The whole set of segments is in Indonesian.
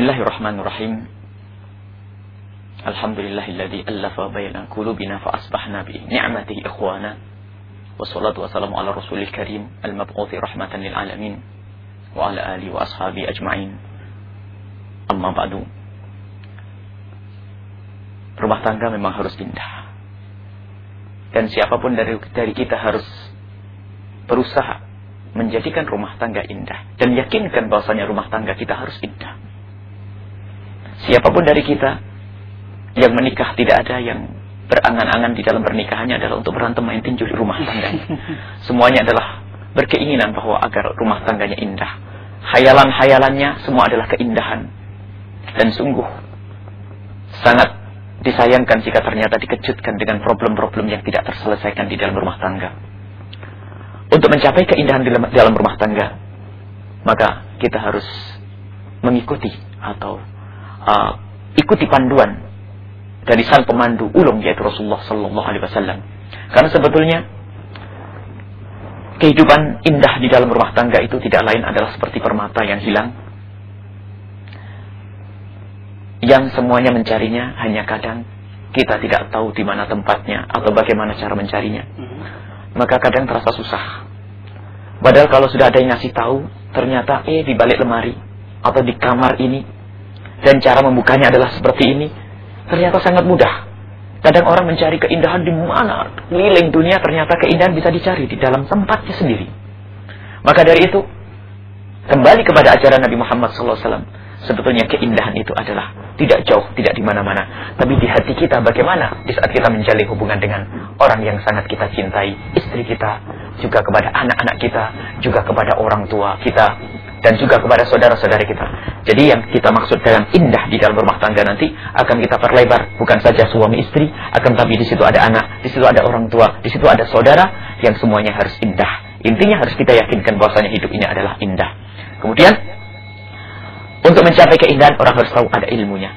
Bismillahirrahmanirrahim. Alhamdulillahilladzi allafa baina qulubina fa asbahna bi ni'matihi ikhwana. Wassalatu wassalamu ala rasulil karim al-mab'uthi rahmatan lil alamin wa ala alihi wa ashabi ajma'in. Amma ba'du. Rumah tangga memang harus indah. Dan siapa pun dari dari kita harus berusaha menjadikan rumah tangga indah dan yakinkan bahwasanya rumah tangga kita harus indah. Siapa pun dari kita yang menikah tidak ada yang berangan-angan di dalam pernikahannya adalah untuk berantem main tinju di rumah tangganya. Semuanya adalah berkeinginan bahwa agar rumah tangganya indah. Hayalan-hayalannya semua adalah keindahan. Dan sungguh sangat disayangkan jika ternyata dikejutkan dengan problem-problem yang tidak terselesaikan di dalam rumah tangga. Untuk mencapai keindahan di dalam rumah tangga, maka kita harus mengikuti atau uh, ikuti panduan dari sang pemandu ulung yaitu Rasulullah Sallallahu Alaihi Wasallam. Karena sebetulnya kehidupan indah di dalam rumah tangga itu tidak lain adalah seperti permata yang hilang, yang semuanya mencarinya hanya kadang kita tidak tahu di mana tempatnya atau bagaimana cara mencarinya. Maka kadang terasa susah. Padahal kalau sudah ada yang ngasih tahu, ternyata eh di balik lemari atau di kamar ini dan cara membukanya adalah seperti ini, ternyata sangat mudah. Kadang orang mencari keindahan di mana keliling dunia ternyata keindahan bisa dicari di dalam tempatnya sendiri. Maka dari itu kembali kepada ajaran Nabi Muhammad SAW. Sebetulnya keindahan itu adalah tidak jauh, tidak di mana-mana, tapi di hati kita bagaimana di saat kita menjalin hubungan dengan orang yang sangat kita cintai, istri kita, juga kepada anak-anak kita, juga kepada orang tua kita, dan juga kepada saudara-saudara kita. Jadi yang kita maksud dengan indah di dalam rumah tangga nanti akan kita perlebar bukan saja suami istri, akan tapi di situ ada anak, di situ ada orang tua, di situ ada saudara yang semuanya harus indah. Intinya harus kita yakinkan bahwasanya hidup ini adalah indah. Kemudian untuk mencapai keindahan orang harus tahu ada ilmunya.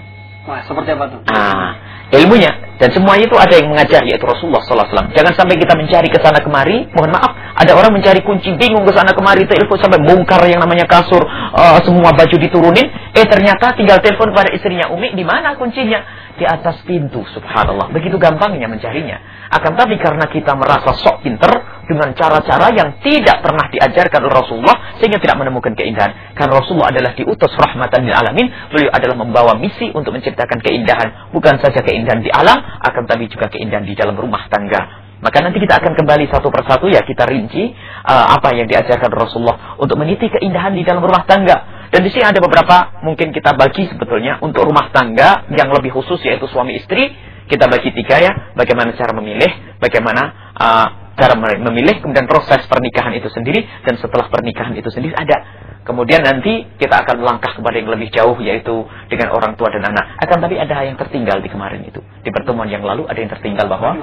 Wah, seperti apa tuh? Ah, ilmunya dan semua itu ada yang mengajar yaitu Rasulullah wasallam. Jangan sampai kita mencari ke sana kemari, mohon maaf, ada orang mencari kunci bingung ke sana kemari telepon sampai bongkar yang namanya kasur, uh, semua baju diturunin, eh ternyata tinggal telepon pada istrinya Umi, di mana kuncinya? Di atas pintu, subhanallah. Begitu gampangnya mencarinya. Akan tapi karena kita merasa sok pinter dengan cara-cara yang tidak pernah diajarkan oleh Rasulullah sehingga tidak menemukan keindahan. Karena Rasulullah adalah diutus rahmatan lil alamin, beliau adalah membawa misi untuk menciptakan keindahan, bukan saja keindahan di alam, akan tapi juga keindahan di dalam rumah tangga. Maka nanti kita akan kembali satu persatu ya kita rinci uh, apa yang diajarkan Rasulullah untuk meniti keindahan di dalam rumah tangga. Dan di sini ada beberapa mungkin kita bagi sebetulnya untuk rumah tangga yang lebih khusus yaitu suami istri kita bagi tiga ya. Bagaimana cara memilih, bagaimana uh, cara memilih, kemudian proses pernikahan itu sendiri dan setelah pernikahan itu sendiri ada. Kemudian nanti kita akan melangkah kepada yang lebih jauh yaitu dengan orang tua dan anak. Akan tapi ada yang tertinggal di kemarin itu. Di pertemuan yang lalu ada yang tertinggal bahwa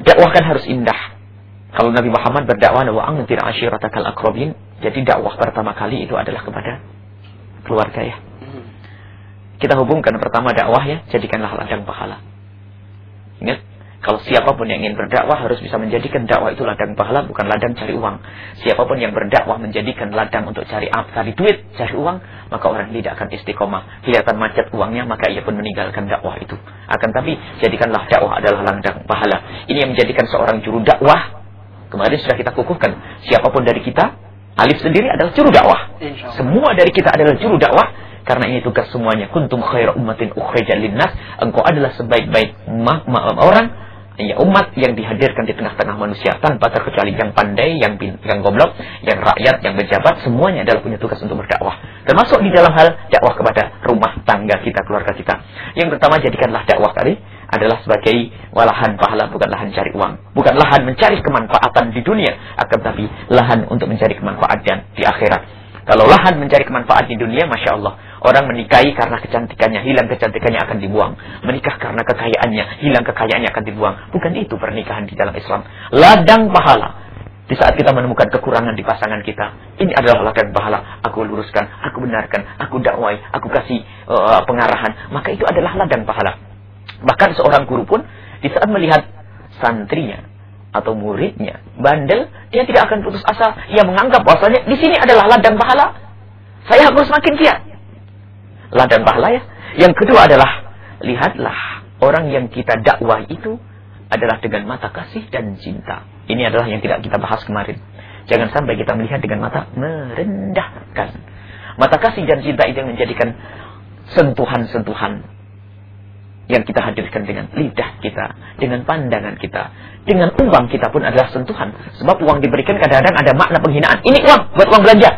dakwah kan harus indah. Kalau Nabi Muhammad berdakwah wa anzir ashiratakal akrabin, jadi dakwah pertama kali itu adalah kepada keluarga ya. Kita hubungkan pertama dakwah ya, jadikanlah ladang pahala. Ingat, kalau siapa pun yang ingin berdakwah harus bisa menjadikan dakwah itu ladang pahala, bukan ladang cari uang. Siapa pun yang berdakwah menjadikan ladang untuk cari apa, cari duit, cari uang, maka orang tidak akan istiqomah. Kelihatan macet uangnya, maka ia pun meninggalkan dakwah itu. Akan tapi, jadikanlah dakwah adalah ladang pahala. Ini yang menjadikan seorang juru dakwah Kemarin sudah kita kukuhkan. Siapa pun dari kita, Alif sendiri adalah juru dakwah. Semua dari kita adalah juru dakwah. Karena ini tugas semuanya. Kuntum khaira ummatin ukhrijal linnas. Engkau adalah sebaik-baik orang ya umat yang dihadirkan di tengah-tengah manusia tanpa terkecuali yang pandai, yang yang goblok, yang rakyat, yang pejabat, semuanya adalah punya tugas untuk berdakwah. Termasuk di dalam hal dakwah kepada rumah tangga kita, keluarga kita. Yang pertama jadikanlah dakwah tadi adalah sebagai walahan pahala bukan lahan cari uang. Bukan lahan mencari kemanfaatan di dunia, akan tapi lahan untuk mencari kemanfaatan di akhirat. Kalau lahan mencari kemanfaat di dunia, Masya Allah. Orang menikahi karena kecantikannya, hilang kecantikannya akan dibuang. Menikah karena kekayaannya, hilang kekayaannya akan dibuang. Bukan itu pernikahan di dalam Islam. Ladang pahala. Di saat kita menemukan kekurangan di pasangan kita, ini adalah ladang pahala. Aku luruskan, aku benarkan, aku dakwai, aku kasih uh, pengarahan. Maka itu adalah ladang pahala. Bahkan seorang guru pun di saat melihat santrinya atau muridnya bandel, dia tidak akan putus asa. Ia menganggap bahwasanya di sini adalah ladang pahala. Saya harus semakin giat. ladang pahala ya. Yang kedua adalah lihatlah orang yang kita dakwah itu adalah dengan mata kasih dan cinta. Ini adalah yang tidak kita bahas kemarin. Jangan sampai kita melihat dengan mata merendahkan. Mata kasih dan cinta itu yang menjadikan sentuhan-sentuhan yang kita hadirkan dengan lidah kita, dengan pandangan kita, dengan uang kita pun adalah sentuhan. Sebab uang diberikan kadang-kadang ada makna penghinaan. Ini uang, buat uang belanja.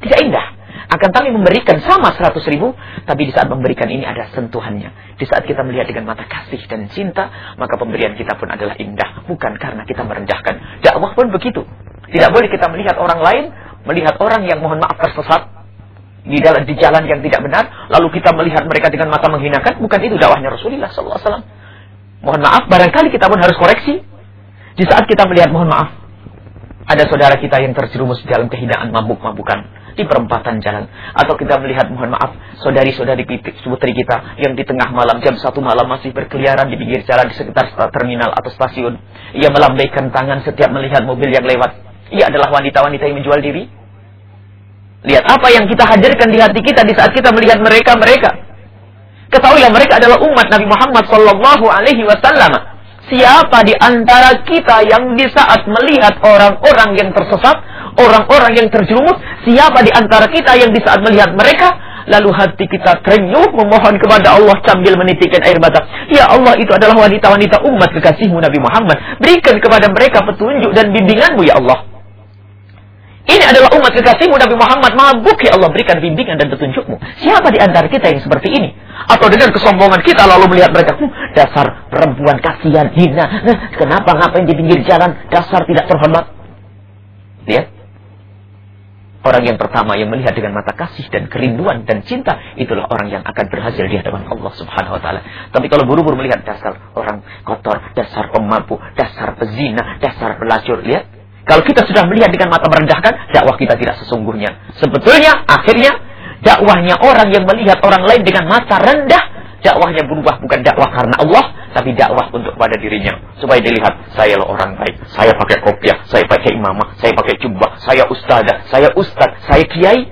Tidak indah. Akan kami memberikan sama 100 ribu, tapi di saat memberikan ini ada sentuhannya. Di saat kita melihat dengan mata kasih dan cinta, maka pemberian kita pun adalah indah. Bukan karena kita merendahkan. Dakwah pun begitu. Tidak boleh kita melihat orang lain, melihat orang yang mohon maaf tersesat, di jalan, di jalan yang tidak benar, lalu kita melihat mereka dengan mata menghinakan, bukan itu dakwahnya Rasulullah SAW. Mohon maaf, barangkali kita pun harus koreksi. Di saat kita melihat, mohon maaf, ada saudara kita yang terjerumus dalam kehinaan mabuk-mabukan di perempatan jalan. Atau kita melihat, mohon maaf, saudari-saudari putri kita yang di tengah malam, jam satu malam masih berkeliaran di pinggir jalan di sekitar terminal atau stasiun. Ia melambaikan tangan setiap melihat mobil yang lewat. Ia adalah wanita-wanita yang menjual diri. Lihat apa yang kita hadirkan di hati kita di saat kita melihat mereka-mereka. Ketahuilah mereka adalah umat Nabi Muhammad Sallallahu Alaihi Wasallam. Siapa di antara kita yang di saat melihat orang-orang yang tersesat, orang-orang yang terjerumus, siapa di antara kita yang di saat melihat mereka, lalu hati kita terenyuh memohon kepada Allah sambil menitikkan air mata. Ya Allah, itu adalah wanita-wanita umat kekasihmu Nabi Muhammad. Berikan kepada mereka petunjuk dan bimbinganmu ya Allah. Ini adalah umat kekasihmu Nabi Muhammad. Mabuk ya Allah berikan bimbingan dan petunjukmu. Siapa di antara kita yang seperti ini? Atau dengan kesombongan kita lalu melihat mereka. Hm, dasar perempuan kasihan, hina. Nah, kenapa ngapain di pinggir jalan? Dasar tidak terhormat. Lihat. Orang yang pertama yang melihat dengan mata kasih dan kerinduan dan cinta itulah orang yang akan berhasil di hadapan Allah Subhanahu wa taala. Tapi kalau buru-buru melihat dasar orang kotor, dasar pemabuk, dasar pezina, dasar pelacur, lihat. Kalau kita sudah melihat dengan mata merendahkan, dakwah kita tidak sesungguhnya. Sebetulnya akhirnya dakwahnya orang yang melihat orang lain dengan mata rendah dakwahnya berubah bukan dakwah karena Allah, tapi dakwah untuk pada dirinya. Supaya dilihat, saya lo orang baik, saya pakai kopiah, saya pakai imamah, saya pakai jubah, saya ustazah, saya ustaz, saya kiai.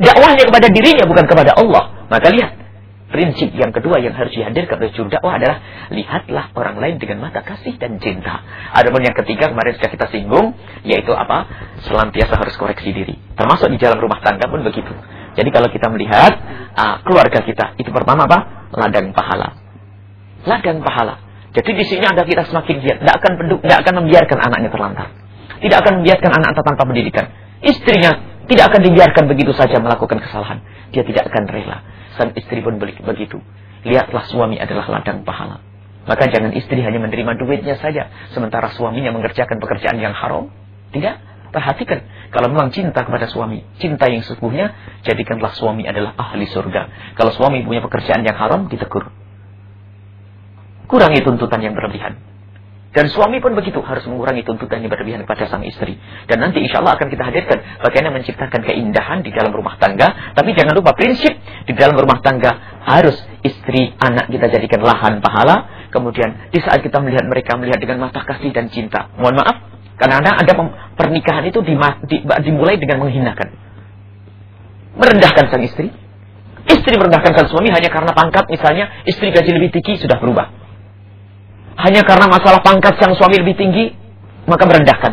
Dakwahnya kepada dirinya bukan kepada Allah. Maka lihat, prinsip yang kedua yang harus dihadirkan oleh juru dakwah adalah lihatlah orang lain dengan mata kasih dan cinta. Adapun yang ketiga kemarin sudah kita singgung yaitu apa? Selantiasa harus koreksi diri. Termasuk di dalam rumah tangga pun begitu. Jadi kalau kita melihat uh, keluarga kita, itu pertama apa? Ladang pahala. Ladang pahala. Jadi di sini ada kita semakin giat, tidak akan tidak akan membiarkan anaknya terlantar. Tidak akan membiarkan anak tanpa pendidikan. Istrinya tidak akan dibiarkan begitu saja melakukan kesalahan. Dia tidak akan rela. Sang istri pun begitu. Lihatlah suami adalah ladang pahala. Maka jangan istri hanya menerima duitnya saja. Sementara suaminya mengerjakan pekerjaan yang haram. Tidak. Perhatikan, kalau memang cinta kepada suami, cinta yang sesungguhnya, jadikanlah suami adalah ahli surga. Kalau suami punya pekerjaan yang haram, ditegur. Kurangi tuntutan yang berlebihan. Dan suami pun begitu, harus mengurangi tuntutan yang berlebihan kepada sang istri. Dan nanti insya Allah akan kita hadirkan bagaimana menciptakan keindahan di dalam rumah tangga. Tapi jangan lupa prinsip, di dalam rumah tangga harus istri, anak kita jadikan lahan pahala. Kemudian di saat kita melihat mereka melihat dengan mata kasih dan cinta. Mohon maaf, Kadang-kadang ada pernikahan itu dimulai dengan menghinakan. Merendahkan sang istri. Istri merendahkan sang suami hanya karena pangkat misalnya istri gaji lebih tinggi sudah berubah. Hanya karena masalah pangkat sang suami lebih tinggi maka merendahkan.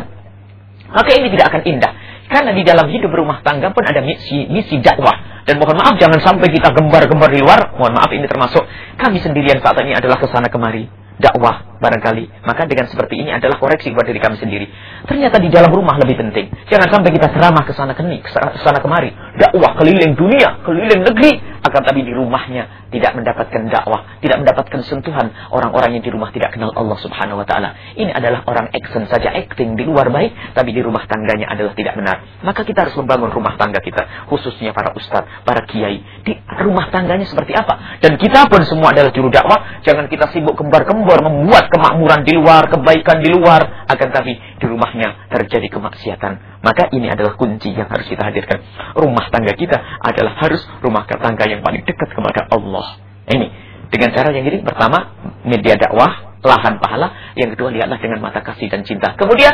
Maka ini tidak akan indah. Karena di dalam hidup rumah tangga pun ada misi, misi dakwah. Dan mohon maaf jangan sampai kita gembar-gembar di luar. Mohon maaf ini termasuk kami sendirian saat ini adalah ke sana kemari dakwah barangkali. Maka dengan seperti ini adalah koreksi kepada diri kami sendiri. Ternyata di dalam rumah lebih penting. Jangan sampai kita ceramah ke sana keni, ke sana kemari. Dakwah keliling dunia, keliling negeri, akan tapi di rumahnya tidak mendapatkan dakwah, tidak mendapatkan sentuhan orang-orang yang di rumah tidak kenal Allah Subhanahu wa taala. Ini adalah orang action saja acting di luar baik, tapi di rumah tangganya adalah tidak benar. Maka kita harus membangun rumah tangga kita, khususnya para ustadz, para kiai. Di rumah tangganya seperti apa? Dan kita pun semua adalah juru dakwah, jangan kita sibuk kembar-kembar membuat kemakmuran di luar, kebaikan di luar, akan tapi di rumahnya terjadi kemaksiatan. Maka ini adalah kunci yang harus kita hadirkan. Rumah tangga kita adalah harus rumah tangga yang paling dekat kepada Allah. Ini dengan cara yang ini pertama media dakwah, lahan pahala, yang kedua lihatlah dengan mata kasih dan cinta. Kemudian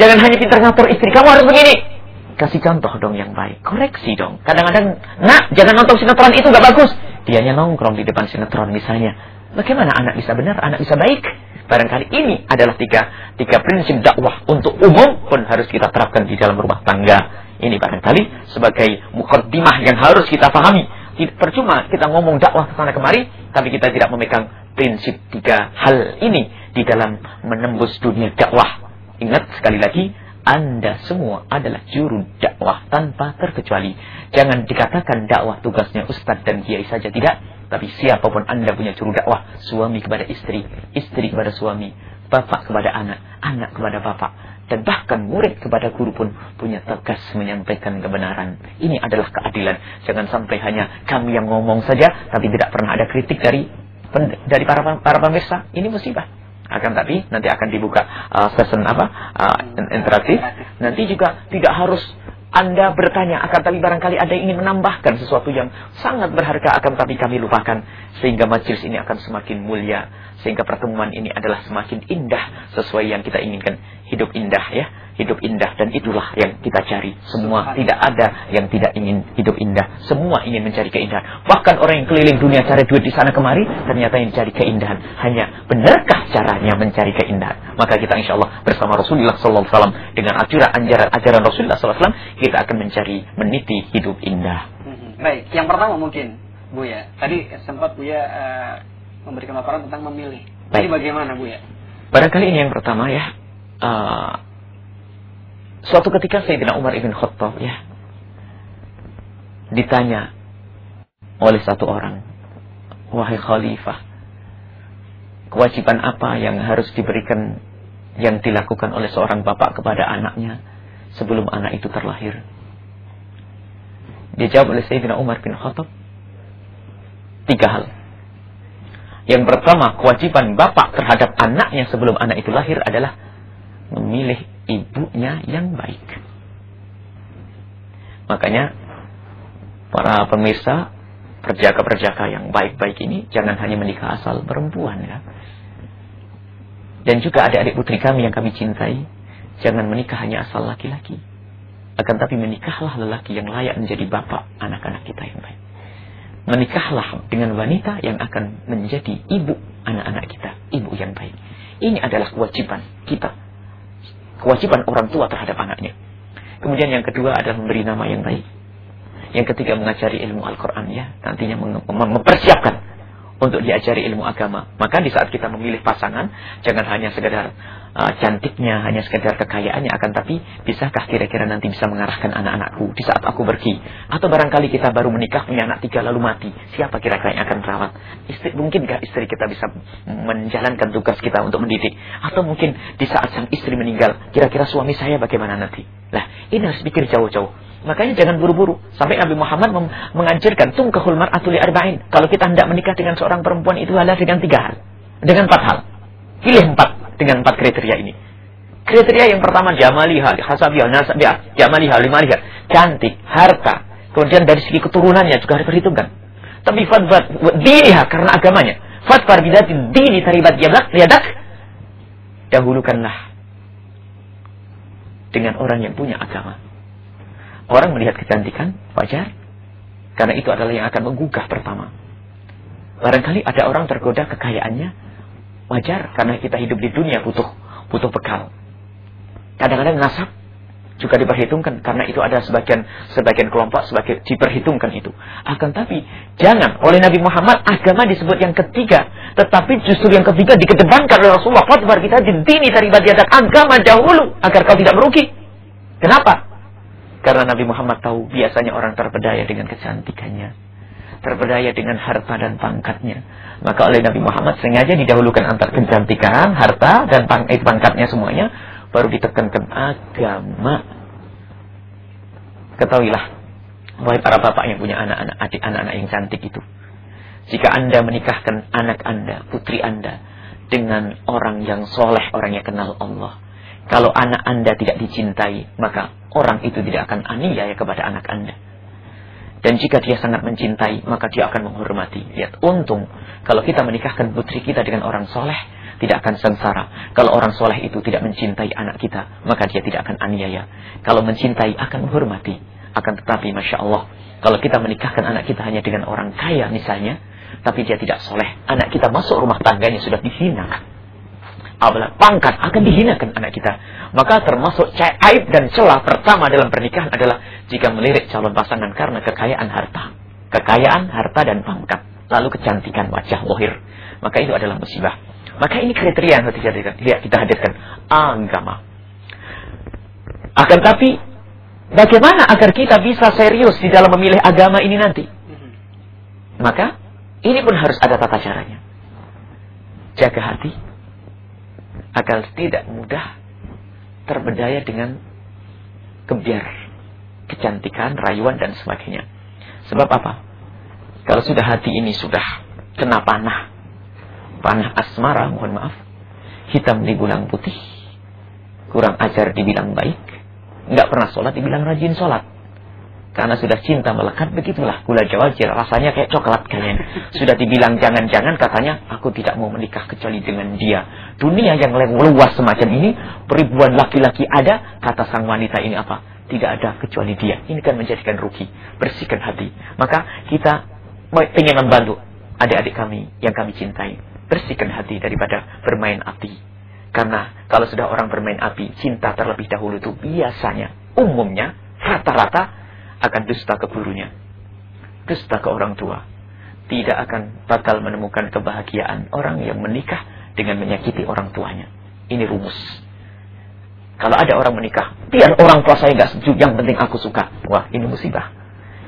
jangan hanya pintar ngatur istri, kamu harus begini. Kasih contoh dong yang baik. Koreksi dong. Kadang-kadang, nak, jangan nonton sinetron itu gak bagus. Dianya nongkrong di depan sinetron misalnya. Bagaimana anak bisa benar, anak bisa baik? Barangkali ini adalah tiga, tiga prinsip dakwah untuk umum pun harus kita terapkan di dalam rumah tangga. Ini barangkali sebagai mukaddimah yang harus kita pahami. Percuma kita ngomong dakwah ke sana kemari, tapi kita tidak memegang prinsip tiga hal ini di dalam menembus dunia dakwah. Ingat sekali lagi, anda semua adalah juru dakwah tanpa terkecuali. Jangan dikatakan dakwah tugasnya ustadz dan kiai saja tidak, tapi siapa pun Anda punya juru dakwah, suami kepada istri, istri kepada suami, bapak kepada anak, anak kepada bapak, dan bahkan murid kepada guru pun punya tugas menyampaikan kebenaran. Ini adalah keadilan. Jangan sampai hanya kami yang ngomong saja, tapi tidak pernah ada kritik dari dari para para pemirsa. Ini musibah akan tapi nanti akan dibuka uh, session apa uh, interaktif nanti juga tidak harus anda bertanya akan tapi barangkali ada yang ingin menambahkan sesuatu yang sangat berharga akan tapi kami lupakan. Sehingga majelis ini akan semakin mulia. Sehingga pertemuan ini adalah semakin indah sesuai yang kita inginkan. Hidup indah ya hidup indah dan itulah yang kita cari. Semua tidak ada yang tidak ingin hidup indah. Semua ingin mencari keindahan. Bahkan orang yang keliling dunia cari duit di sana kemari, ternyata yang cari keindahan. Hanya benarkah caranya mencari keindahan? Maka kita insya Allah bersama Rasulullah SAW dengan ajaran ajaran ajaran Rasulullah SAW kita akan mencari meniti hidup indah. Mhm. Baik, yang pertama mungkin Bu ya. Tadi sempat Bu ya uh, memberikan laporan tentang memilih. Baik. Jadi bagaimana Bu ya? Barangkali ini yang pertama ya. Uh, Suatu ketika Sayyidina Umar ibn Khattab ya ditanya oleh satu orang, wahai khalifah, kewajiban apa yang harus diberikan yang dilakukan oleh seorang bapak kepada anaknya sebelum anak itu terlahir? Dijawab oleh Sayyidina Umar bin Khattab tiga hal. Yang pertama, kewajiban bapak terhadap anaknya sebelum anak itu lahir adalah memilih ibunya yang baik. Makanya para pemirsa perjaka-perjaka yang baik-baik ini jangan hanya menikah asal perempuan ya. Dan juga adik-adik putri kami yang kami cintai, jangan menikah hanya asal laki-laki. Akan tapi menikahlah lelaki yang layak menjadi bapak anak-anak kita yang baik. Menikahlah dengan wanita yang akan menjadi ibu anak-anak kita, ibu yang baik. Ini adalah kewajiban kita kewajiban orang tua terhadap anaknya. Kemudian yang kedua adalah memberi nama yang baik. Yang ketiga mengajari ilmu Al-Quran ya. Nantinya mempersiapkan untuk diajari ilmu agama. Maka di saat kita memilih pasangan, jangan hanya sekedar uh, cantiknya, hanya sekedar kekayaannya, akan tapi bisakah kira-kira nanti bisa mengarahkan anak-anakku di saat aku pergi? Atau barangkali kita baru menikah punya anak tiga lalu mati, siapa kira-kira yang akan merawat? Istri, mungkinkah istri kita bisa menjalankan tugas kita untuk mendidik? Atau mungkin di saat sang istri meninggal, kira-kira suami saya bagaimana nanti? Nah, ini harus pikir jauh-jauh. Makanya jangan buru-buru. Sampai Nabi Muhammad mengajarkan tungkahul mar'atu arba'in. Kalau kita hendak menikah dengan seorang perempuan itu adalah dengan tiga hal. Dengan empat hal. Pilih empat dengan empat kriteria ini. Kriteria yang pertama jamaliha, hasabiha, nasabiyah, jamaliha, limaliha. Cantik, harta. Kemudian dari segi keturunannya juga harus diperhitungkan. Tapi fatfat diniha karena agamanya. Fatfar bidati dini taribat yadak, yadak. Dahulukanlah dengan orang yang punya agama. Orang melihat kecantikan, wajar. Karena itu adalah yang akan menggugah pertama. Barangkali ada orang tergoda kekayaannya, wajar. Karena kita hidup di dunia butuh butuh bekal. Kadang-kadang nasab juga diperhitungkan karena itu ada sebagian sebagian kelompok sebagai diperhitungkan itu. Akan tapi jangan oleh Nabi Muhammad agama disebut yang ketiga, tetapi justru yang ketiga dikedepankan oleh Rasulullah. Fatbar kita di dini taribat agama dahulu agar kau tidak merugi. Kenapa? Karena Nabi Muhammad tahu biasanya orang terpedaya dengan kecantikannya. Terpedaya dengan harta dan pangkatnya. Maka oleh Nabi Muhammad sengaja didahulukan antara kecantikan, harta, dan pang eh, pangkatnya semuanya. Baru ditekankan agama. Ketahuilah. Wahai para bapak yang punya anak-anak, adik anak-anak yang cantik itu. Jika anda menikahkan anak anda, putri anda, dengan orang yang soleh, orang yang kenal Allah. Kalau anak anda tidak dicintai, maka orang itu tidak akan aniaya kepada anak anda. Dan jika dia sangat mencintai, maka dia akan menghormati. Lihat, untung kalau kita menikahkan putri kita dengan orang soleh, tidak akan sengsara. Kalau orang soleh itu tidak mencintai anak kita, maka dia tidak akan aniaya. Kalau mencintai, akan menghormati. Akan tetapi, Masya Allah, kalau kita menikahkan anak kita hanya dengan orang kaya misalnya, tapi dia tidak soleh, anak kita masuk rumah tangganya sudah dihinakan apabila pangkat akan dihinakan anak kita. Maka termasuk aib dan celah pertama dalam pernikahan adalah jika melirik calon pasangan karena kekayaan harta. Kekayaan, harta, dan pangkat. Lalu kecantikan wajah lohir. Maka itu adalah musibah. Maka ini kriteria yang harus kita kita hadirkan. Agama. Akan tapi, bagaimana agar kita bisa serius di dalam memilih agama ini nanti? Maka, ini pun harus ada tata caranya. Jaga hati, agar tidak mudah terbedaya dengan kebiar, kecantikan, rayuan dan sebagainya. Sebab apa? Kalau sudah hati ini sudah kena panah, panah asmara, mohon maaf, hitam dibilang putih, kurang ajar dibilang baik, nggak pernah sholat dibilang rajin sholat. Karena sudah cinta melekat, begitulah gula jawa rasanya kayak coklat kayaknya. Sudah dibilang jangan-jangan katanya, aku tidak mau menikah kecuali dengan dia. Dunia yang luas semacam ini, peribuan laki-laki ada, kata sang wanita ini apa? Tidak ada kecuali dia. Ini kan menjadikan rugi. Bersihkan hati. Maka kita ingin membantu adik-adik kami yang kami cintai. Bersihkan hati daripada bermain api. Karena kalau sudah orang bermain api, cinta terlebih dahulu itu biasanya, umumnya, rata-rata akan dusta ke gurunya. Dusta ke orang tua. Tidak akan bakal menemukan kebahagiaan orang yang menikah dengan menyakiti orang tuanya. Ini rumus. Kalau ada orang menikah, biar orang tua saya nggak setuju, yang penting aku suka. Wah, ini musibah.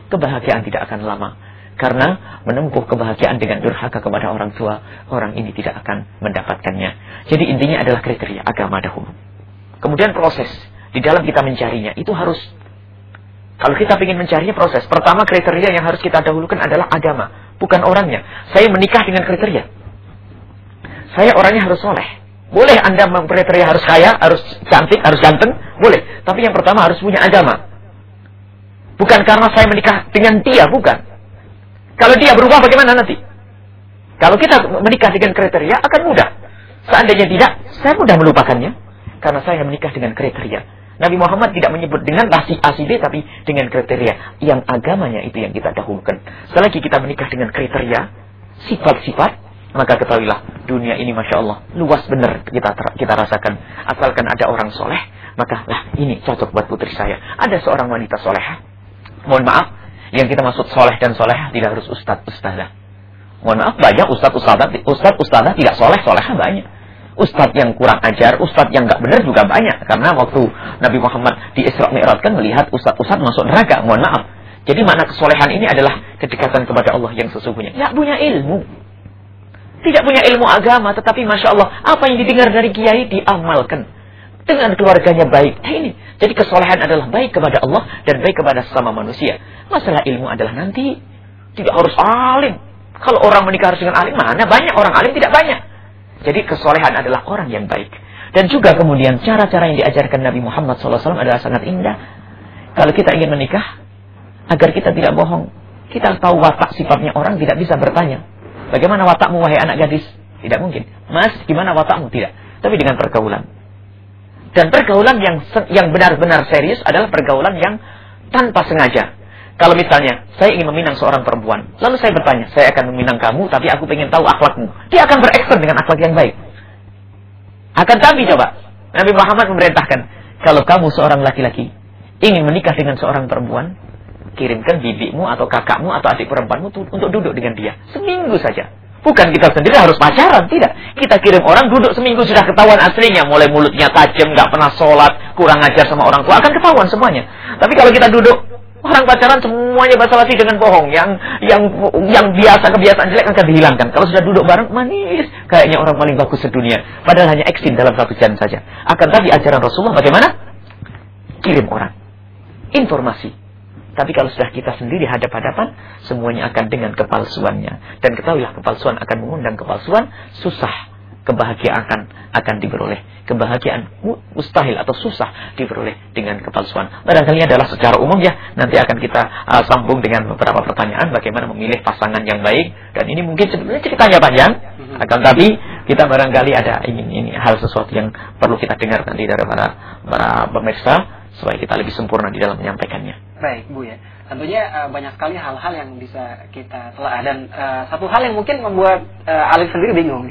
Kebahagiaan tidak akan lama. Karena menempuh kebahagiaan dengan durhaka kepada orang tua, orang ini tidak akan mendapatkannya. Jadi intinya adalah kriteria agama dahulu. Kemudian proses di dalam kita mencarinya itu harus kalau kita ingin mencarinya proses, pertama kriteria yang harus kita dahulukan adalah agama, bukan orangnya. Saya menikah dengan kriteria. Saya orangnya harus soleh. Boleh Anda kriteria harus kaya, harus cantik, harus ganteng, boleh. Tapi yang pertama harus punya agama. Bukan karena saya menikah dengan dia, bukan. Kalau dia berubah bagaimana nanti? Kalau kita menikah dengan kriteria akan mudah. Seandainya tidak, saya mudah melupakannya. Karena saya menikah dengan kriteria. Nabi Muhammad tidak menyebut dengan nasi A, B, tapi dengan kriteria. Yang agamanya itu yang kita dahulukan. Selagi kita menikah dengan kriteria, sifat-sifat, maka ketahuilah dunia ini Masya Allah luas benar kita kita rasakan. Asalkan ada orang soleh, maka lah ini cocok buat putri saya. Ada seorang wanita soleh. Mohon maaf, yang kita maksud soleh dan soleh tidak harus ustadz ustadzah. Mohon maaf, banyak ustadz ustadzah, ustadz ustadzah tidak soleh soleh banyak. Ustadz yang kurang ajar, ustadz yang nggak benar juga banyak. Karena waktu Nabi Muhammad di Isra Mi'raj kan melihat ustadz-ustadz masuk neraka. Mohon maaf. Jadi mana kesolehan ini adalah kedekatan kepada Allah yang sesungguhnya. Nggak punya ilmu. Tidak punya ilmu agama, tetapi Masya Allah, apa yang didengar dari kiai diamalkan. Dengan keluarganya baik. Nah ini. Jadi kesolehan adalah baik kepada Allah dan baik kepada sesama manusia. Masalah ilmu adalah nanti. Tidak harus alim. Kalau orang menikah harus dengan alim, mana banyak orang alim tidak banyak. Jadi kesolehan adalah orang yang baik. Dan juga kemudian cara-cara yang diajarkan Nabi Muhammad SAW adalah sangat indah. Kalau kita ingin menikah, agar kita tidak bohong, kita tahu watak sifatnya orang tidak bisa bertanya. Bagaimana watakmu wahai anak gadis? Tidak mungkin. Mas, gimana watakmu? Tidak. Tapi dengan pergaulan. Dan pergaulan yang yang benar-benar serius adalah pergaulan yang tanpa sengaja. Kalau misalnya saya ingin meminang seorang perempuan, lalu saya bertanya, saya akan meminang kamu, tapi aku ingin tahu akhlakmu. Dia akan berekspor dengan akhlak yang baik. Akan tapi coba, Nabi Muhammad memerintahkan, kalau kamu seorang laki-laki ingin menikah dengan seorang perempuan, kirimkan bibimu atau kakakmu atau adik perempuanmu untuk duduk dengan dia. Seminggu saja. Bukan kita sendiri harus pacaran, tidak. Kita kirim orang duduk seminggu sudah ketahuan aslinya. Mulai mulutnya tajam, nggak pernah sholat, kurang ajar sama orang tua, akan ketahuan semuanya. Tapi kalau kita duduk Orang pacaran semuanya basa basi dengan bohong. Yang yang yang biasa kebiasaan jelek akan dihilangkan. Kalau sudah duduk bareng manis, kayaknya orang paling bagus sedunia. Padahal hanya eksin dalam satu jam saja. Akan tadi ajaran Rasulullah bagaimana? Kirim orang. Informasi. Tapi kalau sudah kita sendiri hadap-hadapan, semuanya akan dengan kepalsuannya. Dan ketahuilah kepalsuan akan mengundang kepalsuan, susah kebahagiaan akan akan diperoleh. Kebahagiaan mustahil atau susah diperoleh dengan kepalsuan. Barangkali adalah secara umum ya, nanti akan kita uh, sambung dengan beberapa pertanyaan bagaimana memilih pasangan yang baik dan ini mungkin sebenarnya ceritanya panjang. Akan tapi kita barangkali ada ingin ini hal sesuatu yang perlu kita dengar nanti dari para para pemirsa supaya kita lebih sempurna di dalam menyampaikannya. Baik, Bu ya tentunya uh, banyak sekali hal-hal yang bisa kita telah dan uh, satu hal yang mungkin membuat uh, Alif sendiri bingung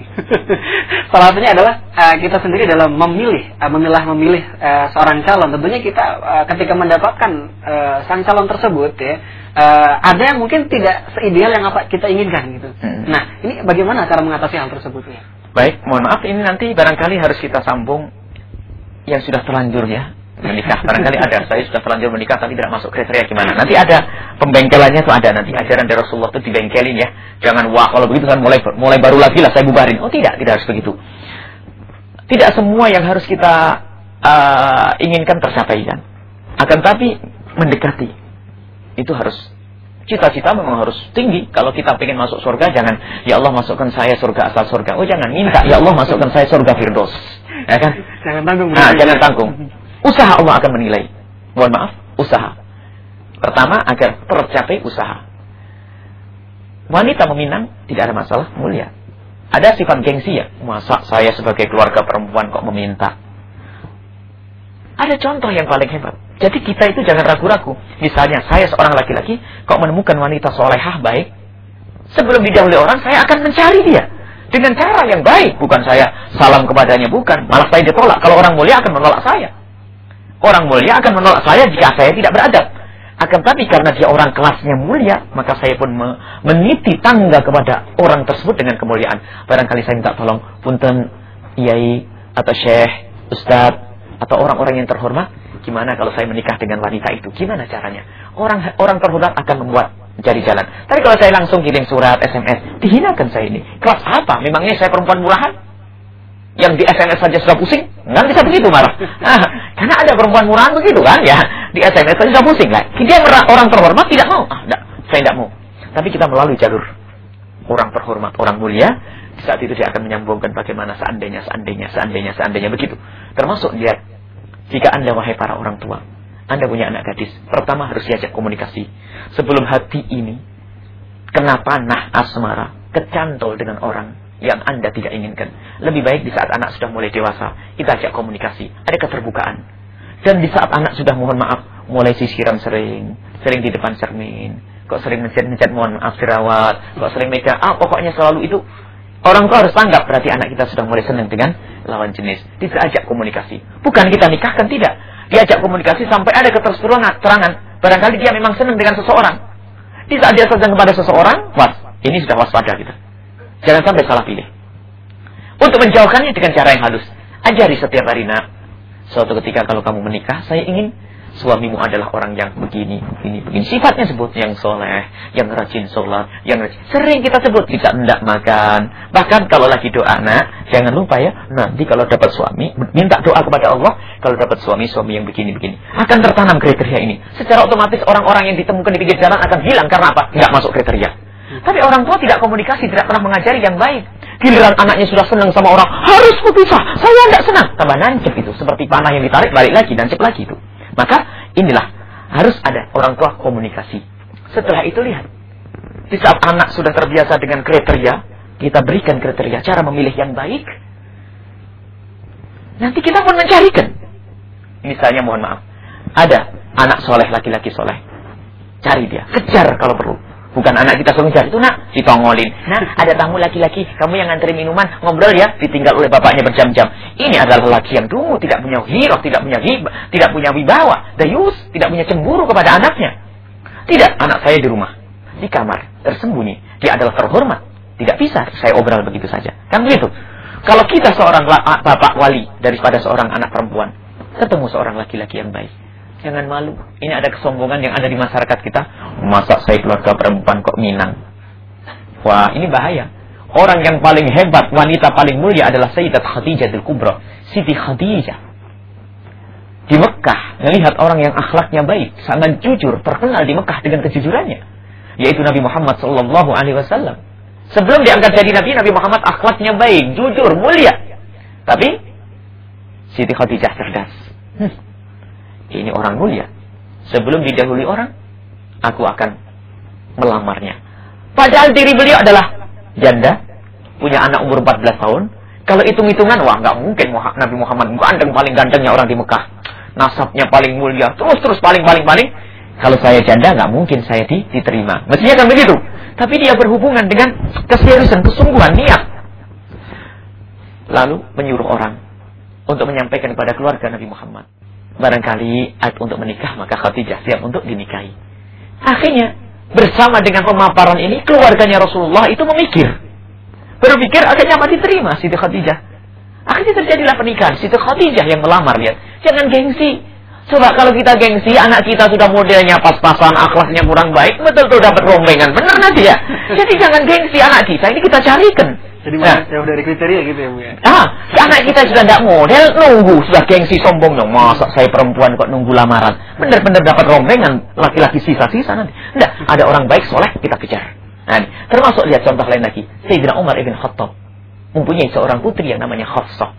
Salah satunya adalah uh, kita sendiri dalam memilih, uh, memilah memilih uh, seorang calon. Tentunya kita uh, ketika mendapatkan uh, sang calon tersebut ya, uh, ada yang mungkin tidak seideal yang apa kita inginkan gitu. Hmm. Nah, ini bagaimana cara mengatasi hal tersebut ya? Baik, mohon maaf ini nanti barangkali harus kita sambung yang sudah terlanjur ya menikah. Barangkali ada, saya sudah terlanjur menikah tapi tidak masuk kriteria gimana. Nanti ada pembengkelannya tuh ada nanti ajaran dari Rasulullah itu dibengkelin ya. Jangan wah kalau begitu kan mulai mulai baru lagi lah saya bubarin. Oh tidak, tidak harus begitu. Tidak semua yang harus kita uh, inginkan tercapai kan. Akan tapi mendekati itu harus cita-cita memang harus tinggi. Kalau kita ingin masuk surga, jangan ya Allah masukkan saya surga asal surga. Oh jangan minta ya Allah masukkan saya surga firdaus. Ya kan? Jangan tanggung. Nah, jangan tanggung. Usaha Allah akan menilai. Mohon maaf, usaha. Pertama, agar tercapai usaha. Wanita meminang tidak ada masalah, mulia. Ada sifat gengsi ya. Masa saya sebagai keluarga perempuan kok meminta? Ada contoh yang paling hebat. Jadi kita itu jangan ragu-ragu. Misalnya saya seorang laki-laki kok menemukan wanita solehah baik. Sebelum didahului orang saya akan mencari dia. Dengan cara yang baik. Bukan saya salam kepadanya. Bukan. Malah saya ditolak. Kalau orang mulia akan menolak saya. Orang mulia akan menolak saya jika saya tidak beradab. Akan tapi karena dia orang kelasnya mulia, maka saya pun meniti tangga kepada orang tersebut dengan kemuliaan. Barangkali saya minta tolong, punten, iai, atau syekh, ustadz, atau orang-orang yang terhormat, gimana kalau saya menikah dengan wanita itu? Gimana caranya? Orang orang terhormat akan membuat cari jalan. Tapi kalau saya langsung kirim surat, SMS, dihinakan saya ini. Kelas apa? Memangnya saya perempuan murahan? Yang di SMS saja sudah pusing, nggak bisa begitu marah. Nah, karena ada perempuan murahan begitu kan ya, di SMS saja sudah pusing kan. Dia orang terhormat tidak mau, ah, enggak, saya tidak mau. Tapi kita melalui jalur orang terhormat, orang mulia, saat itu dia akan menyambungkan bagaimana seandainya, seandainya, seandainya, seandainya begitu. Termasuk dia, jika anda wahai para orang tua, anda punya anak gadis, pertama harus diajak komunikasi. Sebelum hati ini, kenapa nah asmara, kecantol dengan orang yang Anda tidak inginkan. Lebih baik di saat anak sudah mulai dewasa, kita ajak komunikasi, ada keterbukaan. Dan di saat anak sudah mohon maaf, mulai sisiran sering, sering di depan cermin, kok sering mencet-mencet mohon maaf dirawat, kok sering megang, ah pokoknya selalu itu. Orang tua harus tanggap, berarti anak kita sudah mulai senang dengan lawan jenis. Kita ajak komunikasi. Bukan kita nikahkan, tidak. Diajak komunikasi sampai ada keterseruan terangan. Barangkali dia memang senang dengan seseorang. Di saat dia senang kepada seseorang, was, ini sudah waspada kita. Jangan sampai salah pilih. Untuk menjauhkannya dengan cara yang halus. Ajari setiap hari nak. Suatu ketika kalau kamu menikah, saya ingin suamimu adalah orang yang begini, begini, begini. Sifatnya sebut yang soleh, yang rajin sholat, yang rajin. Sering kita sebut, tidak makan. Bahkan kalau lagi doa nak, jangan lupa ya, nanti kalau dapat suami, minta doa kepada Allah, kalau dapat suami, suami yang begini-begini. Akan tertanam kriteria ini. Secara otomatis orang-orang yang ditemukan di pinggir jalan akan hilang. Karena apa? Nggak masuk kriteria. Tapi orang tua tidak komunikasi, tidak pernah mengajari yang baik. Giliran anaknya sudah senang sama orang, harus berpisah. Saya tidak senang. Tambah nancep itu. Seperti panah yang ditarik, balik lagi, nancep lagi itu. Maka inilah, harus ada orang tua komunikasi. Setelah itu lihat. Di saat anak sudah terbiasa dengan kriteria, kita berikan kriteria cara memilih yang baik. Nanti kita pun mencarikan. Misalnya mohon maaf. Ada anak soleh, laki-laki soleh. Cari dia, kejar kalau perlu Bukan anak kita suruh itu nak, ditongolin. Nah, ada tamu laki-laki, kamu yang ngantri minuman, ngobrol ya, ditinggal oleh bapaknya berjam-jam. Ini adalah laki yang dulu tidak punya hero, tidak punya hibah, tidak punya wibawa, dayus, tidak punya cemburu kepada anaknya. Tidak, anak saya di rumah, di kamar, tersembunyi. Dia adalah terhormat. Tidak bisa saya obrol begitu saja. Kan begitu. Kalau kita seorang bapak wali daripada seorang anak perempuan, ketemu seorang laki-laki yang baik Jangan malu. Ini ada kesombongan yang ada di masyarakat kita. Masa saya keluarga perempuan kok minang? Wah, ini bahaya. Orang yang paling hebat, wanita paling mulia adalah Sayyidat Khadijah del Kubra. Siti Khadijah. Di Mekah, melihat orang yang akhlaknya baik, sangat jujur, terkenal di Mekah dengan kejujurannya. Yaitu Nabi Muhammad Sallallahu Alaihi Wasallam. Sebelum diangkat jadi Nabi, Nabi Muhammad akhlaknya baik, jujur, mulia. Tapi Siti Khadijah cerdas. Hmm, ini orang mulia. Sebelum didahului orang, aku akan melamarnya. Padahal diri beliau adalah janda, punya anak umur 14 tahun. Kalau hitung-hitungan, wah nggak mungkin Nabi Muhammad ganteng paling gantengnya orang di Mekah. Nasabnya paling mulia, terus-terus paling-paling-paling. Kalau saya janda, nggak mungkin saya di, diterima. Mestinya kan begitu. Tapi dia berhubungan dengan keseriusan, kesungguhan, niat. Lalu menyuruh orang untuk menyampaikan kepada keluarga Nabi Muhammad. Barangkali untuk menikah, maka Khadijah siap untuk dinikahi. Akhirnya, bersama dengan pemaparan ini, keluarganya Rasulullah itu memikir. Berpikir akhirnya mati terima Siti Khadijah. Akhirnya terjadilah pernikahan. Siti Khadijah yang melamar, lihat. Jangan gengsi. Coba kalau kita gengsi, anak kita sudah modelnya pas-pasan, akhlaknya kurang baik, betul-betul dapat rombengan. Benar nanti ya? Jadi jangan gengsi anak kita, ini kita carikan. Jadi nah. jauh dari kriteria gitu ya Bu ya? Ah, anak kita sudah tidak model, nunggu, sudah gengsi sombong dong. Masa saya perempuan kok nunggu lamaran? Benar-benar dapat rombengan, laki-laki sisa-sisa nanti. Tidak, ada orang baik, soleh, kita kejar. Nah, termasuk lihat contoh lain lagi. Sayyidina Umar ibn Khattab mempunyai seorang putri yang namanya Hafsah.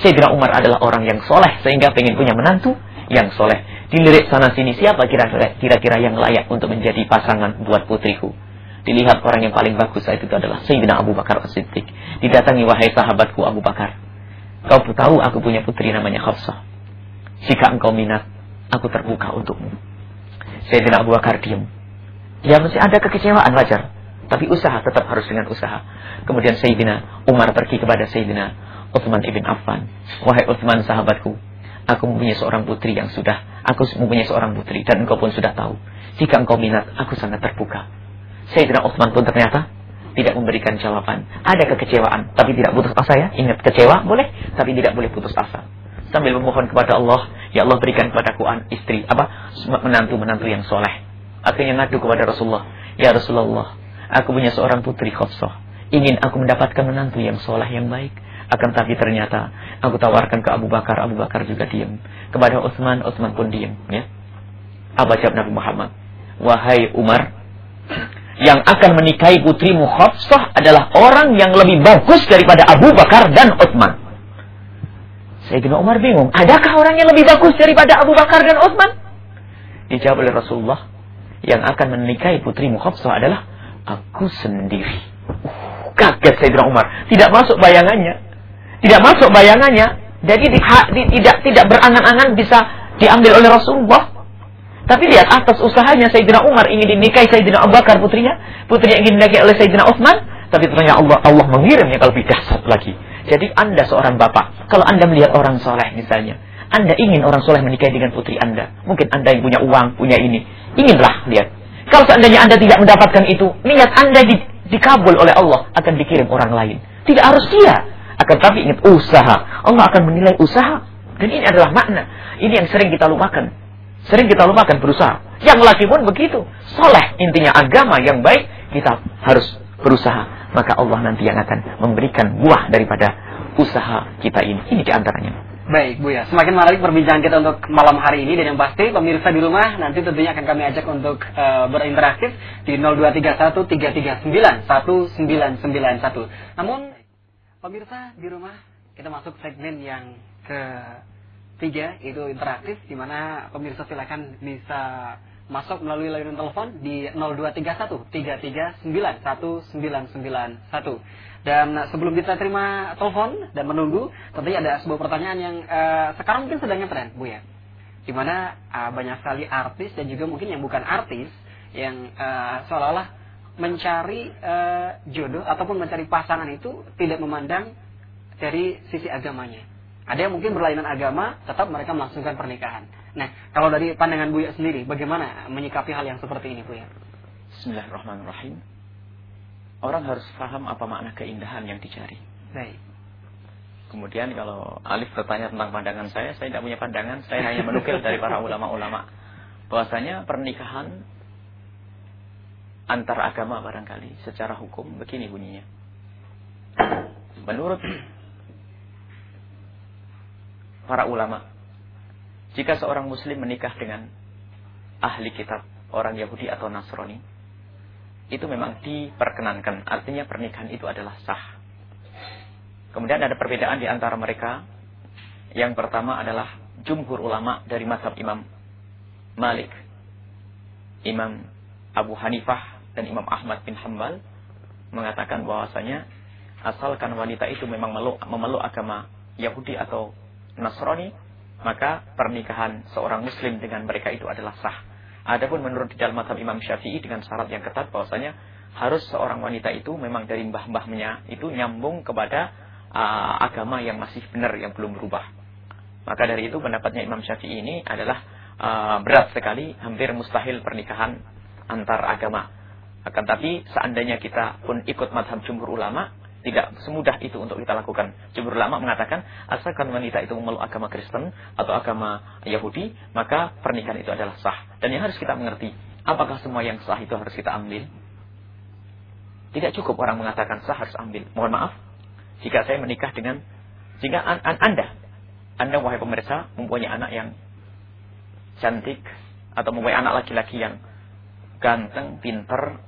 Sayyidina Umar adalah orang yang soleh sehingga pengen punya menantu yang soleh. Dilirik sana sini siapa kira-kira kira-kira yang layak untuk menjadi pasangan buat putriku. Dilihat orang yang paling bagus saat itu adalah Sayyidina Abu Bakar As-Siddiq. Didatangi wahai sahabatku Abu Bakar. Kau tahu aku punya putri namanya Hafsah. Jika engkau minat, aku terbuka untukmu. Sayyidina Abu Bakar diam. Ya masih ada kekecewaan wajar. Tapi usaha tetap harus dengan usaha. Kemudian Sayyidina Umar pergi kepada Sayyidina Uthman ibn Affan. Wahai Uthman sahabatku, Aku mempunyai seorang putri yang sudah, aku mempunyai seorang putri dan engkau pun sudah tahu. Jika engkau minat, aku sangat terbuka. Sayyidina Utsman pun ternyata tidak memberikan jawaban. Ada kekecewaan, tapi tidak putus asa ya. Ingat kecewa boleh, tapi tidak boleh putus asa. Sambil memohon kepada Allah, ya Allah berikan kepadaku istri, apa menantu-menantu yang soleh. Akhirnya ngadu kepada Rasulullah, ya Rasulullah, aku punya seorang putri Khafsah. Ingin aku mendapatkan menantu yang soleh yang baik. Akan tapi ternyata aku tawarkan ke Abu Bakar, Abu Bakar juga diam. Kepada Utsman, Utsman pun diam. Ya. Apa jawab Nabi Muhammad? Wahai Umar, yang akan menikahi putrimu Hafsah adalah orang yang lebih bagus daripada Abu Bakar dan Utsman. Sayyidina Umar bingung, adakah orang yang lebih bagus daripada Abu Bakar dan Utsman? Dijawab oleh Rasulullah, yang akan menikahi putrimu Hafsah adalah aku sendiri. Uh, kaget Sayyidina Umar, tidak masuk bayangannya. Tidak masuk bayangannya. Jadi di, di, tidak tidak berangan-angan bisa diambil oleh Rasulullah. Tapi lihat atas usahanya Sayyidina Umar ingin dinikahi Sayyidina Abu Bakar putrinya, putrinya ingin dinikahi oleh Sayyidina Utsman, tapi ternyata Allah Allah mengirimnya kalau lebih dahsyat lagi. Jadi Anda seorang bapak, kalau Anda melihat orang soleh misalnya, Anda ingin orang soleh menikahi dengan putri Anda. Mungkin Anda yang punya uang, punya ini. Inginlah lihat. Kalau seandainya Anda tidak mendapatkan itu, niat Anda di, dikabul oleh Allah akan dikirim orang lain. Tidak harus dia. Akan tapi ingat usaha. Allah akan menilai usaha. Dan ini adalah makna. Ini yang sering kita lupakan. Sering kita lupakan berusaha. Yang laki pun begitu. Soleh. Intinya agama yang baik. Kita harus berusaha. Maka Allah nanti yang akan memberikan buah daripada usaha kita ini. Ini di antaranya. Baik Bu ya, semakin menarik perbincangan kita untuk malam hari ini dan yang pasti pemirsa di rumah nanti tentunya akan kami ajak untuk uh, berinteraktif di 0231 339 1991. Namun Pemirsa di rumah, kita masuk segmen yang ketiga, itu interaktif, di mana pemirsa silakan bisa masuk melalui layanan telepon di 0231 339 1991. Dan sebelum kita terima telepon dan menunggu, tentunya ada sebuah pertanyaan yang uh, sekarang mungkin sedang ngetren, Bu ya. Di mana uh, banyak sekali artis dan juga mungkin yang bukan artis yang uh, seolah-olah mencari uh, jodoh ataupun mencari pasangan itu tidak memandang dari sisi agamanya. Ada yang mungkin berlainan agama, tetap mereka melangsungkan pernikahan. Nah, kalau dari pandangan Buya sendiri, bagaimana menyikapi hal yang seperti ini, Buya? Bismillahirrahmanirrahim. Orang harus paham apa makna keindahan yang dicari. Baik. Kemudian kalau Alif bertanya tentang pandangan saya, saya tidak punya pandangan, saya hanya menukil dari para ulama-ulama. Bahwasanya pernikahan antar agama barangkali secara hukum begini bunyinya. Menurut para ulama, jika seorang muslim menikah dengan ahli kitab, orang Yahudi atau Nasrani, itu memang diperkenankan. Artinya pernikahan itu adalah sah. Kemudian ada perbedaan di antara mereka. Yang pertama adalah jumhur ulama dari mazhab Imam Malik, Imam Abu Hanifah dan Imam Ahmad bin Hambal mengatakan bahwasanya asalkan wanita itu memang memeluk, agama Yahudi atau Nasrani, maka pernikahan seorang muslim dengan mereka itu adalah sah. Adapun menurut di dalam mazhab Imam Syafi'i dengan syarat yang ketat bahwasanya harus seorang wanita itu memang dari mbah-mbahnya itu nyambung kepada uh, agama yang masih benar yang belum berubah. Maka dari itu pendapatnya Imam Syafi'i ini adalah uh, berat sekali, hampir mustahil pernikahan antar agama. Akan tapi seandainya kita pun ikut madhab jumhur ulama, tidak semudah itu untuk kita lakukan. Jumhur ulama mengatakan, asalkan wanita itu memeluk agama Kristen atau agama Yahudi, maka pernikahan itu adalah sah. Dan yang harus kita mengerti, apakah semua yang sah itu harus kita ambil? Tidak cukup orang mengatakan sah harus ambil. Mohon maaf, jika saya menikah dengan, jika an an Anda anda wahai pemirsa mempunyai anak yang cantik atau mempunyai anak laki-laki yang ganteng, pinter.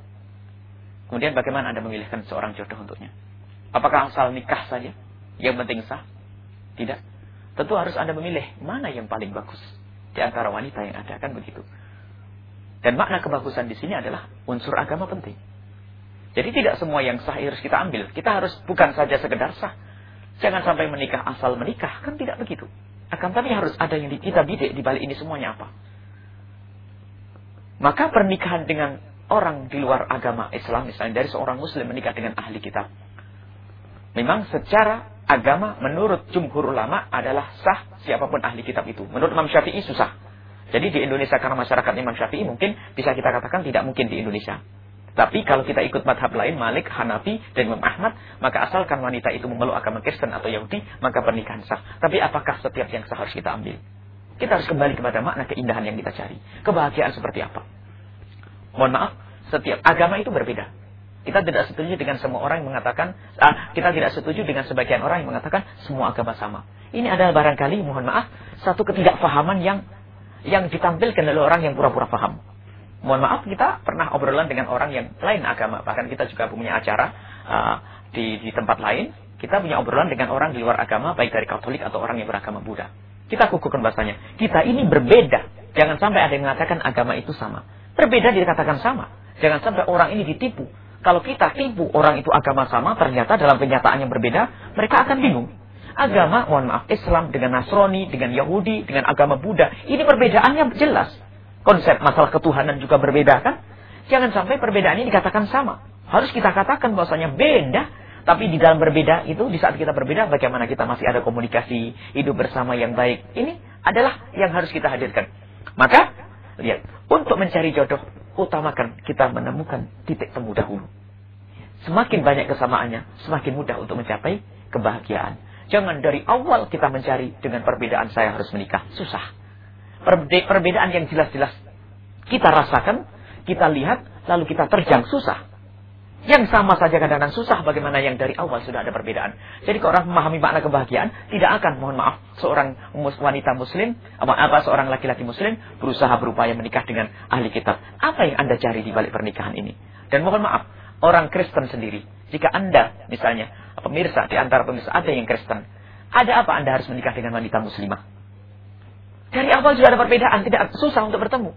Kemudian bagaimana Anda memilihkan seorang jodoh untuknya? Apakah asal nikah saja? Yang penting sah? Tidak. Tentu harus Anda memilih mana yang paling bagus di antara wanita yang ada kan begitu. Dan makna kebagusan di sini adalah unsur agama penting. Jadi tidak semua yang sah harus kita ambil. Kita harus bukan saja sekedar sah, Jangan sampai menikah asal menikah, kan tidak begitu. Akan tapi harus ada yang kita bidik di balik ini semuanya apa? Maka pernikahan dengan orang di luar agama Islam, misalnya dari seorang muslim menikah dengan ahli kitab. Memang secara agama menurut jumhur ulama adalah sah siapa pun ahli kitab itu. Menurut Imam Syafi'i susah. Jadi di Indonesia karena masyarakat Imam Syafi'i mungkin bisa kita katakan tidak mungkin di Indonesia. Tapi kalau kita ikut madhab lain, Malik, Hanafi, dan Imam Ahmad, maka asalkan wanita itu memeluk agama Kristen atau Yahudi, maka pernikahan sah. Tapi apakah setiap yang sah harus kita ambil? Kita harus kembali kepada makna keindahan yang kita cari. Kebahagiaan seperti apa? Mohon maaf, setiap agama itu berbeda. Kita tidak setuju dengan semua orang yang mengatakan, ah, kita tidak setuju dengan sebagian orang yang mengatakan semua agama sama. Ini adalah barangkali, mohon maaf, satu ketidakfahaman yang yang ditampilkan oleh orang yang pura-pura paham. Mohon maaf kita pernah obrolan dengan orang yang lain agama. Bahkan kita juga punya acara uh, di di tempat lain. Kita punya obrolan dengan orang di luar agama baik dari Katolik atau orang yang beragama Buddha. Kita kukuhkan bahasanya. Kita ini berbeda. Jangan sampai ada yang mengatakan agama itu sama. Berbeda dikatakan sama. Jangan sampai orang ini ditipu kalau kita tipu orang itu agama sama ternyata dalam kenyataan yang berbeda mereka akan bingung agama mohon maaf Islam dengan Nasrani dengan Yahudi dengan agama Buddha ini perbedaannya jelas konsep masalah ketuhanan juga berbeda kan? Jangan sampai perbedaan ini dikatakan sama. Harus kita katakan bahwasanya beda, tapi di dalam berbeda itu di saat kita berbeda bagaimana kita masih ada komunikasi, hidup bersama yang baik. Ini adalah yang harus kita hadirkan. Maka lihat, untuk mencari jodoh utamakan kita menemukan titik temu dahulu. Semakin banyak kesamaannya, semakin mudah untuk mencapai kebahagiaan. Jangan dari awal kita mencari dengan perbedaan saya harus menikah. Susah perbedaan yang jelas-jelas kita rasakan, kita lihat, lalu kita terjang susah. Yang sama saja kadang-kadang susah bagaimana yang dari awal sudah ada perbedaan. Jadi kalau orang memahami makna kebahagiaan, tidak akan, mohon maaf, seorang wanita muslim, apa, apa seorang laki-laki muslim berusaha berupaya menikah dengan ahli kitab. Apa yang Anda cari di balik pernikahan ini? Dan mohon maaf, orang Kristen sendiri, jika Anda misalnya pemirsa di antara pemirsa ada yang Kristen, ada apa Anda harus menikah dengan wanita muslimah? Dari awal sudah ada perbedaan, tidak susah untuk bertemu.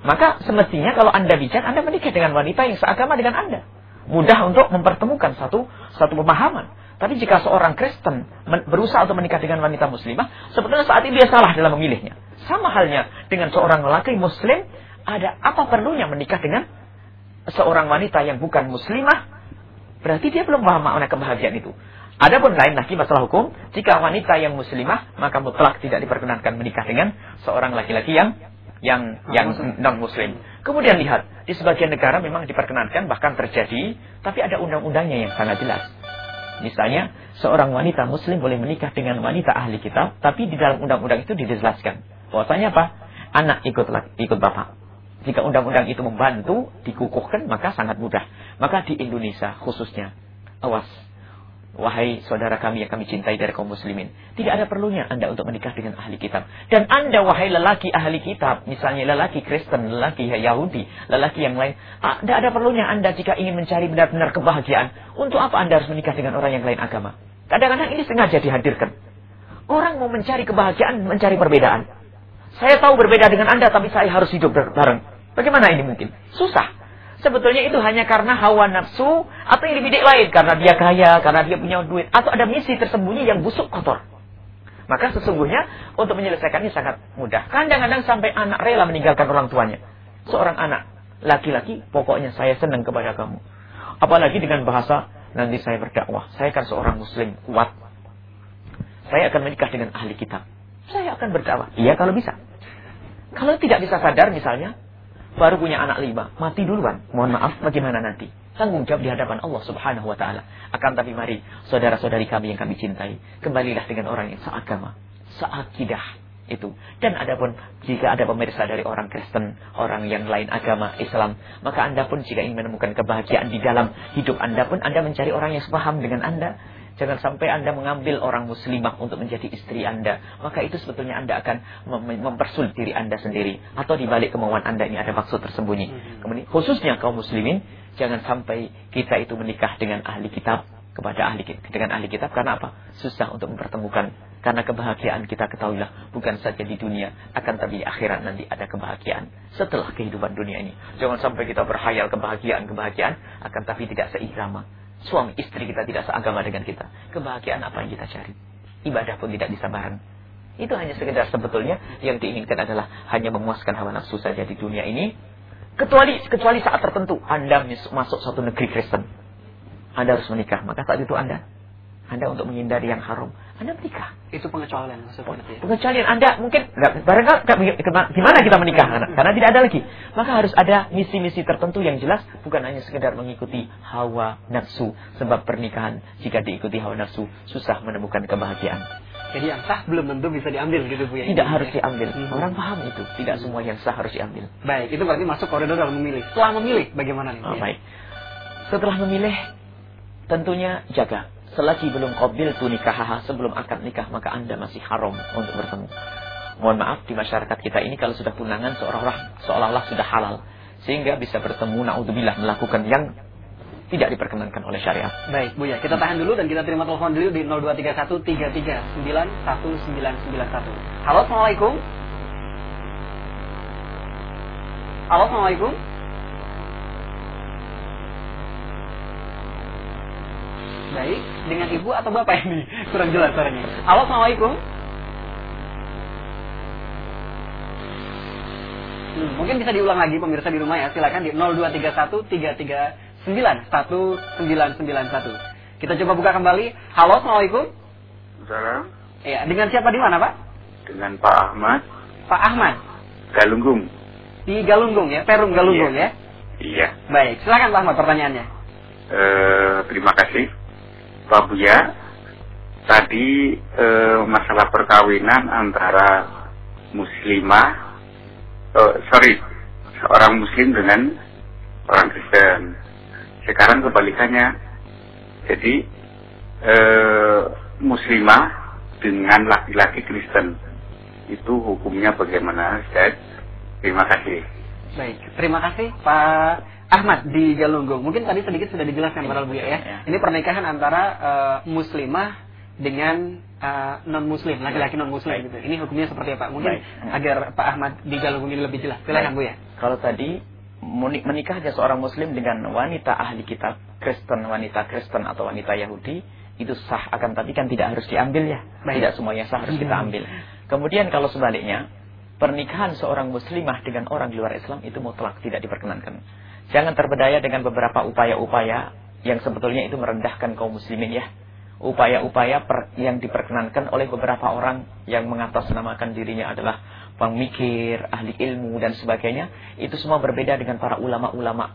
Maka semestinya kalau Anda bijak, Anda menikah dengan wanita yang seagama dengan Anda. Mudah untuk mempertemukan satu satu pemahaman. Tapi jika seorang Kristen berusaha untuk menikah dengan wanita muslimah, sebetulnya saat ini dia salah dalam memilihnya. Sama halnya dengan seorang lelaki muslim, ada apa perlunya menikah dengan seorang wanita yang bukan muslimah? Berarti dia belum paham makna kebahagiaan itu. Adapun lain lagi masalah hukum, jika wanita yang muslimah maka mutlak tidak diperkenankan menikah dengan seorang laki-laki yang yang yang non muslim. Kemudian lihat, di sebagian negara memang diperkenankan bahkan terjadi, tapi ada undang-undangnya yang sangat jelas. Misalnya, seorang wanita muslim boleh menikah dengan wanita ahli kitab, tapi di dalam undang-undang itu dijelaskan. Bahwasanya apa? Anak ikut ikut bapak. Jika undang-undang itu membantu, dikukuhkan, maka sangat mudah. Maka di Indonesia khususnya, awas Wahai saudara kami yang kami cintai dari kaum muslimin. Tidak ada perlunya Anda untuk menikah dengan ahli kitab. Dan Anda wahai lelaki ahli kitab. Misalnya lelaki Kristen, lelaki Yahudi, lelaki yang lain. Ah, tidak ada perlunya Anda jika ingin mencari benar-benar kebahagiaan. Untuk apa Anda harus menikah dengan orang yang lain agama? Kadang-kadang ini sengaja dihadirkan. Orang mau mencari kebahagiaan, mencari perbedaan. Saya tahu berbeda dengan Anda, tapi saya harus hidup bareng. Bagaimana ini mungkin? Susah. Sebetulnya itu hanya karena hawa nafsu atau yang bidik lain. Karena dia kaya, karena dia punya duit. Atau ada misi tersembunyi yang busuk kotor. Maka sesungguhnya untuk menyelesaikannya sangat mudah. Kadang-kadang sampai anak rela meninggalkan orang tuanya. Seorang anak, laki-laki, pokoknya saya senang kepada kamu. Apalagi dengan bahasa, nanti saya berdakwah. Saya kan seorang muslim kuat. Saya akan menikah dengan ahli kitab. Saya akan berdakwah. Iya kalau bisa. Kalau tidak bisa sadar misalnya, baru punya anak lima, mati duluan. Mohon maaf, bagaimana nanti? Tanggung jawab di hadapan Allah Subhanahu wa taala. Akan tapi mari, saudara-saudari kami yang kami cintai, kembalilah dengan orang yang seagama, seakidah itu. Dan adapun jika ada pemirsa dari orang Kristen, orang yang lain agama Islam, maka Anda pun jika ingin menemukan kebahagiaan di dalam hidup Anda pun Anda mencari orang yang sepaham dengan Anda, Jangan sampai Anda mengambil orang muslimah untuk menjadi istri Anda. Maka itu sebetulnya Anda akan mem mempersulit diri Anda sendiri. Atau di balik kemauan Anda ini ada maksud tersembunyi. Hmm. Kemudian khususnya kaum muslimin, jangan sampai kita itu menikah dengan ahli kitab kepada ahli dengan ahli kitab karena apa? Susah untuk mempertemukan karena kebahagiaan kita ketahuilah bukan saja di dunia akan tapi di akhirat nanti ada kebahagiaan setelah kehidupan dunia ini. Jangan sampai kita berhayal kebahagiaan-kebahagiaan akan tapi tidak seirama Suami istri kita tidak seagama dengan kita. Kebahagiaan apa yang kita cari? Ibadah pun tidak bisa bareng. Itu hanya sekedar sebetulnya yang diinginkan adalah hanya memuaskan hawa nafsu saja di dunia ini. Kecuali kecuali saat tertentu Anda masuk satu negeri Kristen. Anda harus menikah. Maka saat itu Anda anda untuk menghindari yang haram, Anda menikah. Itu pengecualian maksudnya. Ya? Pengecualian Anda mungkin barangkali gimana kita menikah? Karena tidak ada lagi. Maka harus ada misi-misi tertentu yang jelas, bukan hanya sekedar mengikuti hawa nafsu. Sebab pernikahan jika diikuti hawa nafsu susah menemukan kebahagiaan. Jadi yang sah belum tentu bisa diambil gitu Bu ya. Tidak harus diambil. Hmm. Orang paham itu. Tidak semua yang sah harus diambil. Baik, itu berarti masuk koridor dalam memilih. Setelah memilih bagaimana nih? Oh, ya? baik. Setelah memilih tentunya jaga selagi belum qabil tu nikahaha sebelum akad nikah maka anda masih haram untuk bertemu. Mohon maaf di masyarakat kita ini kalau sudah tunangan seolah-olah seolah-olah sudah halal sehingga bisa bertemu naudzubillah melakukan yang tidak diperkenankan oleh syariat. Baik, Bu ya. Kita tahan dulu dan kita terima telepon dulu di 0231 Halo, Assalamualaikum. Halo, Assalamualaikum. Baik, dengan ibu atau bapak ini? Kurang jelas suaranya. Halo, Assalamualaikum. Hmm, mungkin bisa diulang lagi pemirsa di rumah ya. Silakan di 0231331 Kita coba buka kembali. Halo, Assalamualaikum. Salam. Iya, dengan siapa di mana, Pak? Dengan Pak Ahmad. Pak Ahmad. Galunggung. Di Galunggung ya, Perum Galunggung iya. ya. Iya. Baik, silakan Pak Ahmad pertanyaannya. Eh, terima kasih. Pak Buya, tadi e, masalah perkawinan antara muslimah, oh, sorry, seorang muslim dengan orang Kristen. Sekarang kebalikannya, jadi e, muslimah dengan laki-laki Kristen itu hukumnya bagaimana, Ustaz? Terima kasih. Baik, terima kasih Pak Ahmad di Galunggung. Mungkin tadi sedikit sudah dijelaskan para Bu ya. ya. Ini pernikahan antara uh, muslimah dengan uh, eh, non muslim, laki-laki non muslim gitu. Ini hukumnya seperti apa? Mungkin Baik. agar Pak Ahmad di Galunggung ini lebih jelas. Silakan Bu ya. Kalau tadi menikahnya seorang muslim dengan wanita ahli kitab, Kristen, wanita Kristen atau wanita Yahudi, itu sah akan tapi kan tidak harus diambil ya. Baik. Tidak semuanya sah harus kita ambil. Kemudian kalau sebaliknya, pernikahan seorang muslimah dengan orang di luar Islam itu mutlak tidak diperkenankan. Jangan terbedaya dengan beberapa upaya-upaya yang sebetulnya itu merendahkan kaum muslimin ya. Upaya-upaya yang diperkenankan oleh beberapa orang yang mengatasnamakan dirinya adalah pemikir, ahli ilmu dan sebagainya. Itu semua berbeda dengan para ulama-ulama.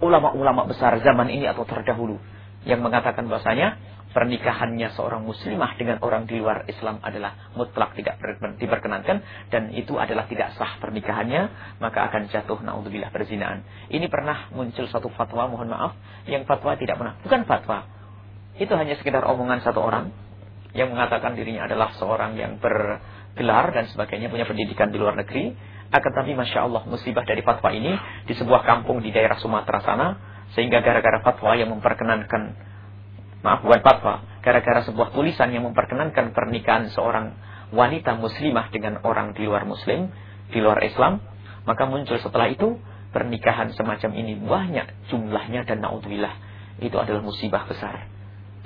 Ulama-ulama besar zaman ini atau terdahulu. Yang mengatakan bahasanya pernikahannya seorang muslimah dengan orang di luar Islam adalah mutlak tidak diperkenankan dan itu adalah tidak sah pernikahannya maka akan jatuh naudzubillah perzinaan. Ini pernah muncul satu fatwa mohon maaf yang fatwa tidak pernah bukan fatwa itu hanya sekedar omongan satu orang yang mengatakan dirinya adalah seorang yang bergelar dan sebagainya, punya pendidikan di luar negeri. Akan tapi Masya Allah musibah dari fatwa ini di sebuah kampung di daerah Sumatera sana. Sehingga gara-gara fatwa yang memperkenankan, maaf bukan fatwa, gara-gara sebuah tulisan yang memperkenankan pernikahan seorang wanita muslimah dengan orang di luar muslim, di luar Islam, maka muncul setelah itu pernikahan semacam ini banyak jumlahnya dan naudzubillah itu adalah musibah besar.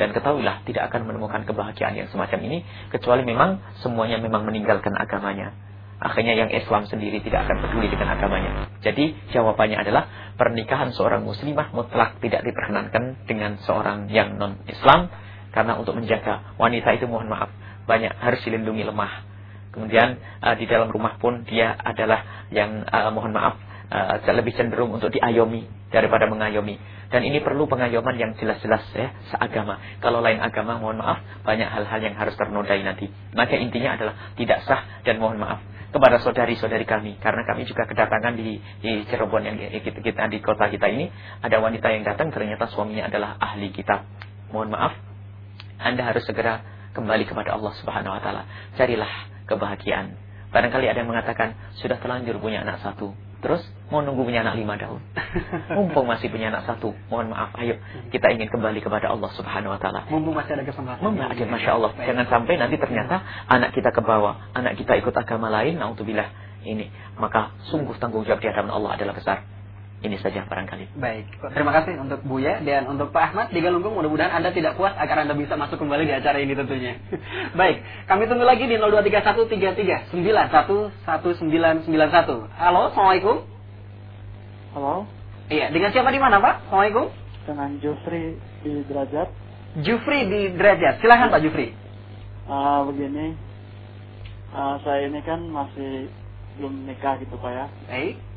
Dan ketahuilah tidak akan menemukan kebahagiaan yang semacam ini kecuali memang semuanya memang meninggalkan agamanya. Akhirnya yang Islam sendiri tidak akan peduli dengan agamanya. Jadi jawabannya adalah pernikahan seorang muslimah mutlak tidak diperkenankan dengan seorang yang non-Islam karena untuk menjaga wanita itu mohon maaf banyak harus dilindungi lemah. Kemudian uh, di dalam rumah pun dia adalah yang uh, mohon maaf uh, lebih cenderung untuk diayomi daripada mengayomi. Dan ini perlu pengayoman yang jelas-jelas ya, seagama. Kalau lain agama, mohon maaf, banyak hal-hal yang harus ternodai nanti. Maka intinya adalah tidak sah dan mohon maaf kepada saudari-saudari kami. Karena kami juga kedatangan di, di Cirebon yang kita, kita di kota kita ini. Ada wanita yang datang ternyata suaminya adalah ahli kitab. Mohon maaf, Anda harus segera kembali kepada Allah Subhanahu Wa Taala. Carilah kebahagiaan. Barangkali ada yang mengatakan sudah terlanjur punya anak satu Terus mau nunggu punya anak lima tahun. Mumpung masih punya anak satu. Mohon maaf, ayo kita ingin kembali kepada Allah Subhanahu Wa Taala. Mumpung masih ada kesempatan. Mumpung ada, masya Allah. Jangan sampai nanti ternyata anak kita ke bawah, anak kita ikut agama lain. Naudzubillah ini. Maka sungguh tanggung jawab di hadapan Allah adalah besar. Ini saja barangkali. Baik, terima kasih untuk Buya dan untuk Pak Ahmad di Galunggung. Mudah-mudahan Anda tidak puas agar Anda bisa masuk kembali di acara ini tentunya. Baik, kami tunggu lagi di 023133911991. Halo, Assalamualaikum. Halo. Iya, dengan siapa di mana Pak? Assalamualaikum. Dengan Jufri di Derajat. Jufri di Derajat. Silahkan Pak Jufri. Uh, begini, uh, saya ini kan masih belum nikah gitu Pak ya. Baik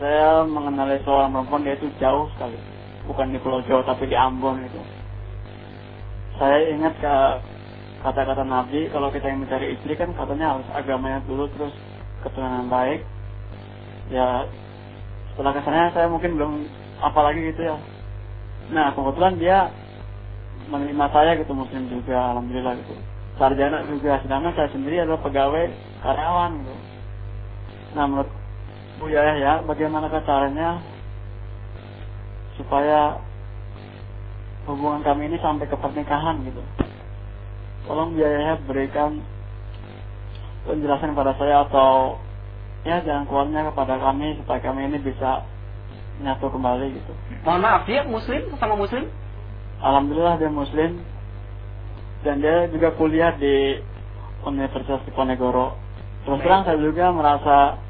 saya mengenali seorang perempuan dia itu jauh sekali. Bukan di Pulau Jawa tapi di Ambon gitu saya ingat ke kata-kata Nabi kalau kita yang mencari istri kan katanya harus agamanya dulu terus keturunan baik. Ya setelah kesannya saya mungkin belum apalagi gitu ya. Nah kebetulan dia menerima saya gitu muslim juga alhamdulillah gitu. Sarjana juga sedangkan saya sendiri adalah pegawai karyawan gitu. Nah menurut Bu Yaya ya, bagaimana caranya supaya hubungan kami ini sampai ke pernikahan gitu. Tolong Bu Yaya berikan penjelasan kepada saya atau ya jangan keluarnya kepada kami supaya kami ini bisa nyatu kembali gitu. Mohon maaf, dia muslim sama muslim? Alhamdulillah dia muslim dan dia juga kuliah di Universitas Diponegoro. Terus terang saya juga merasa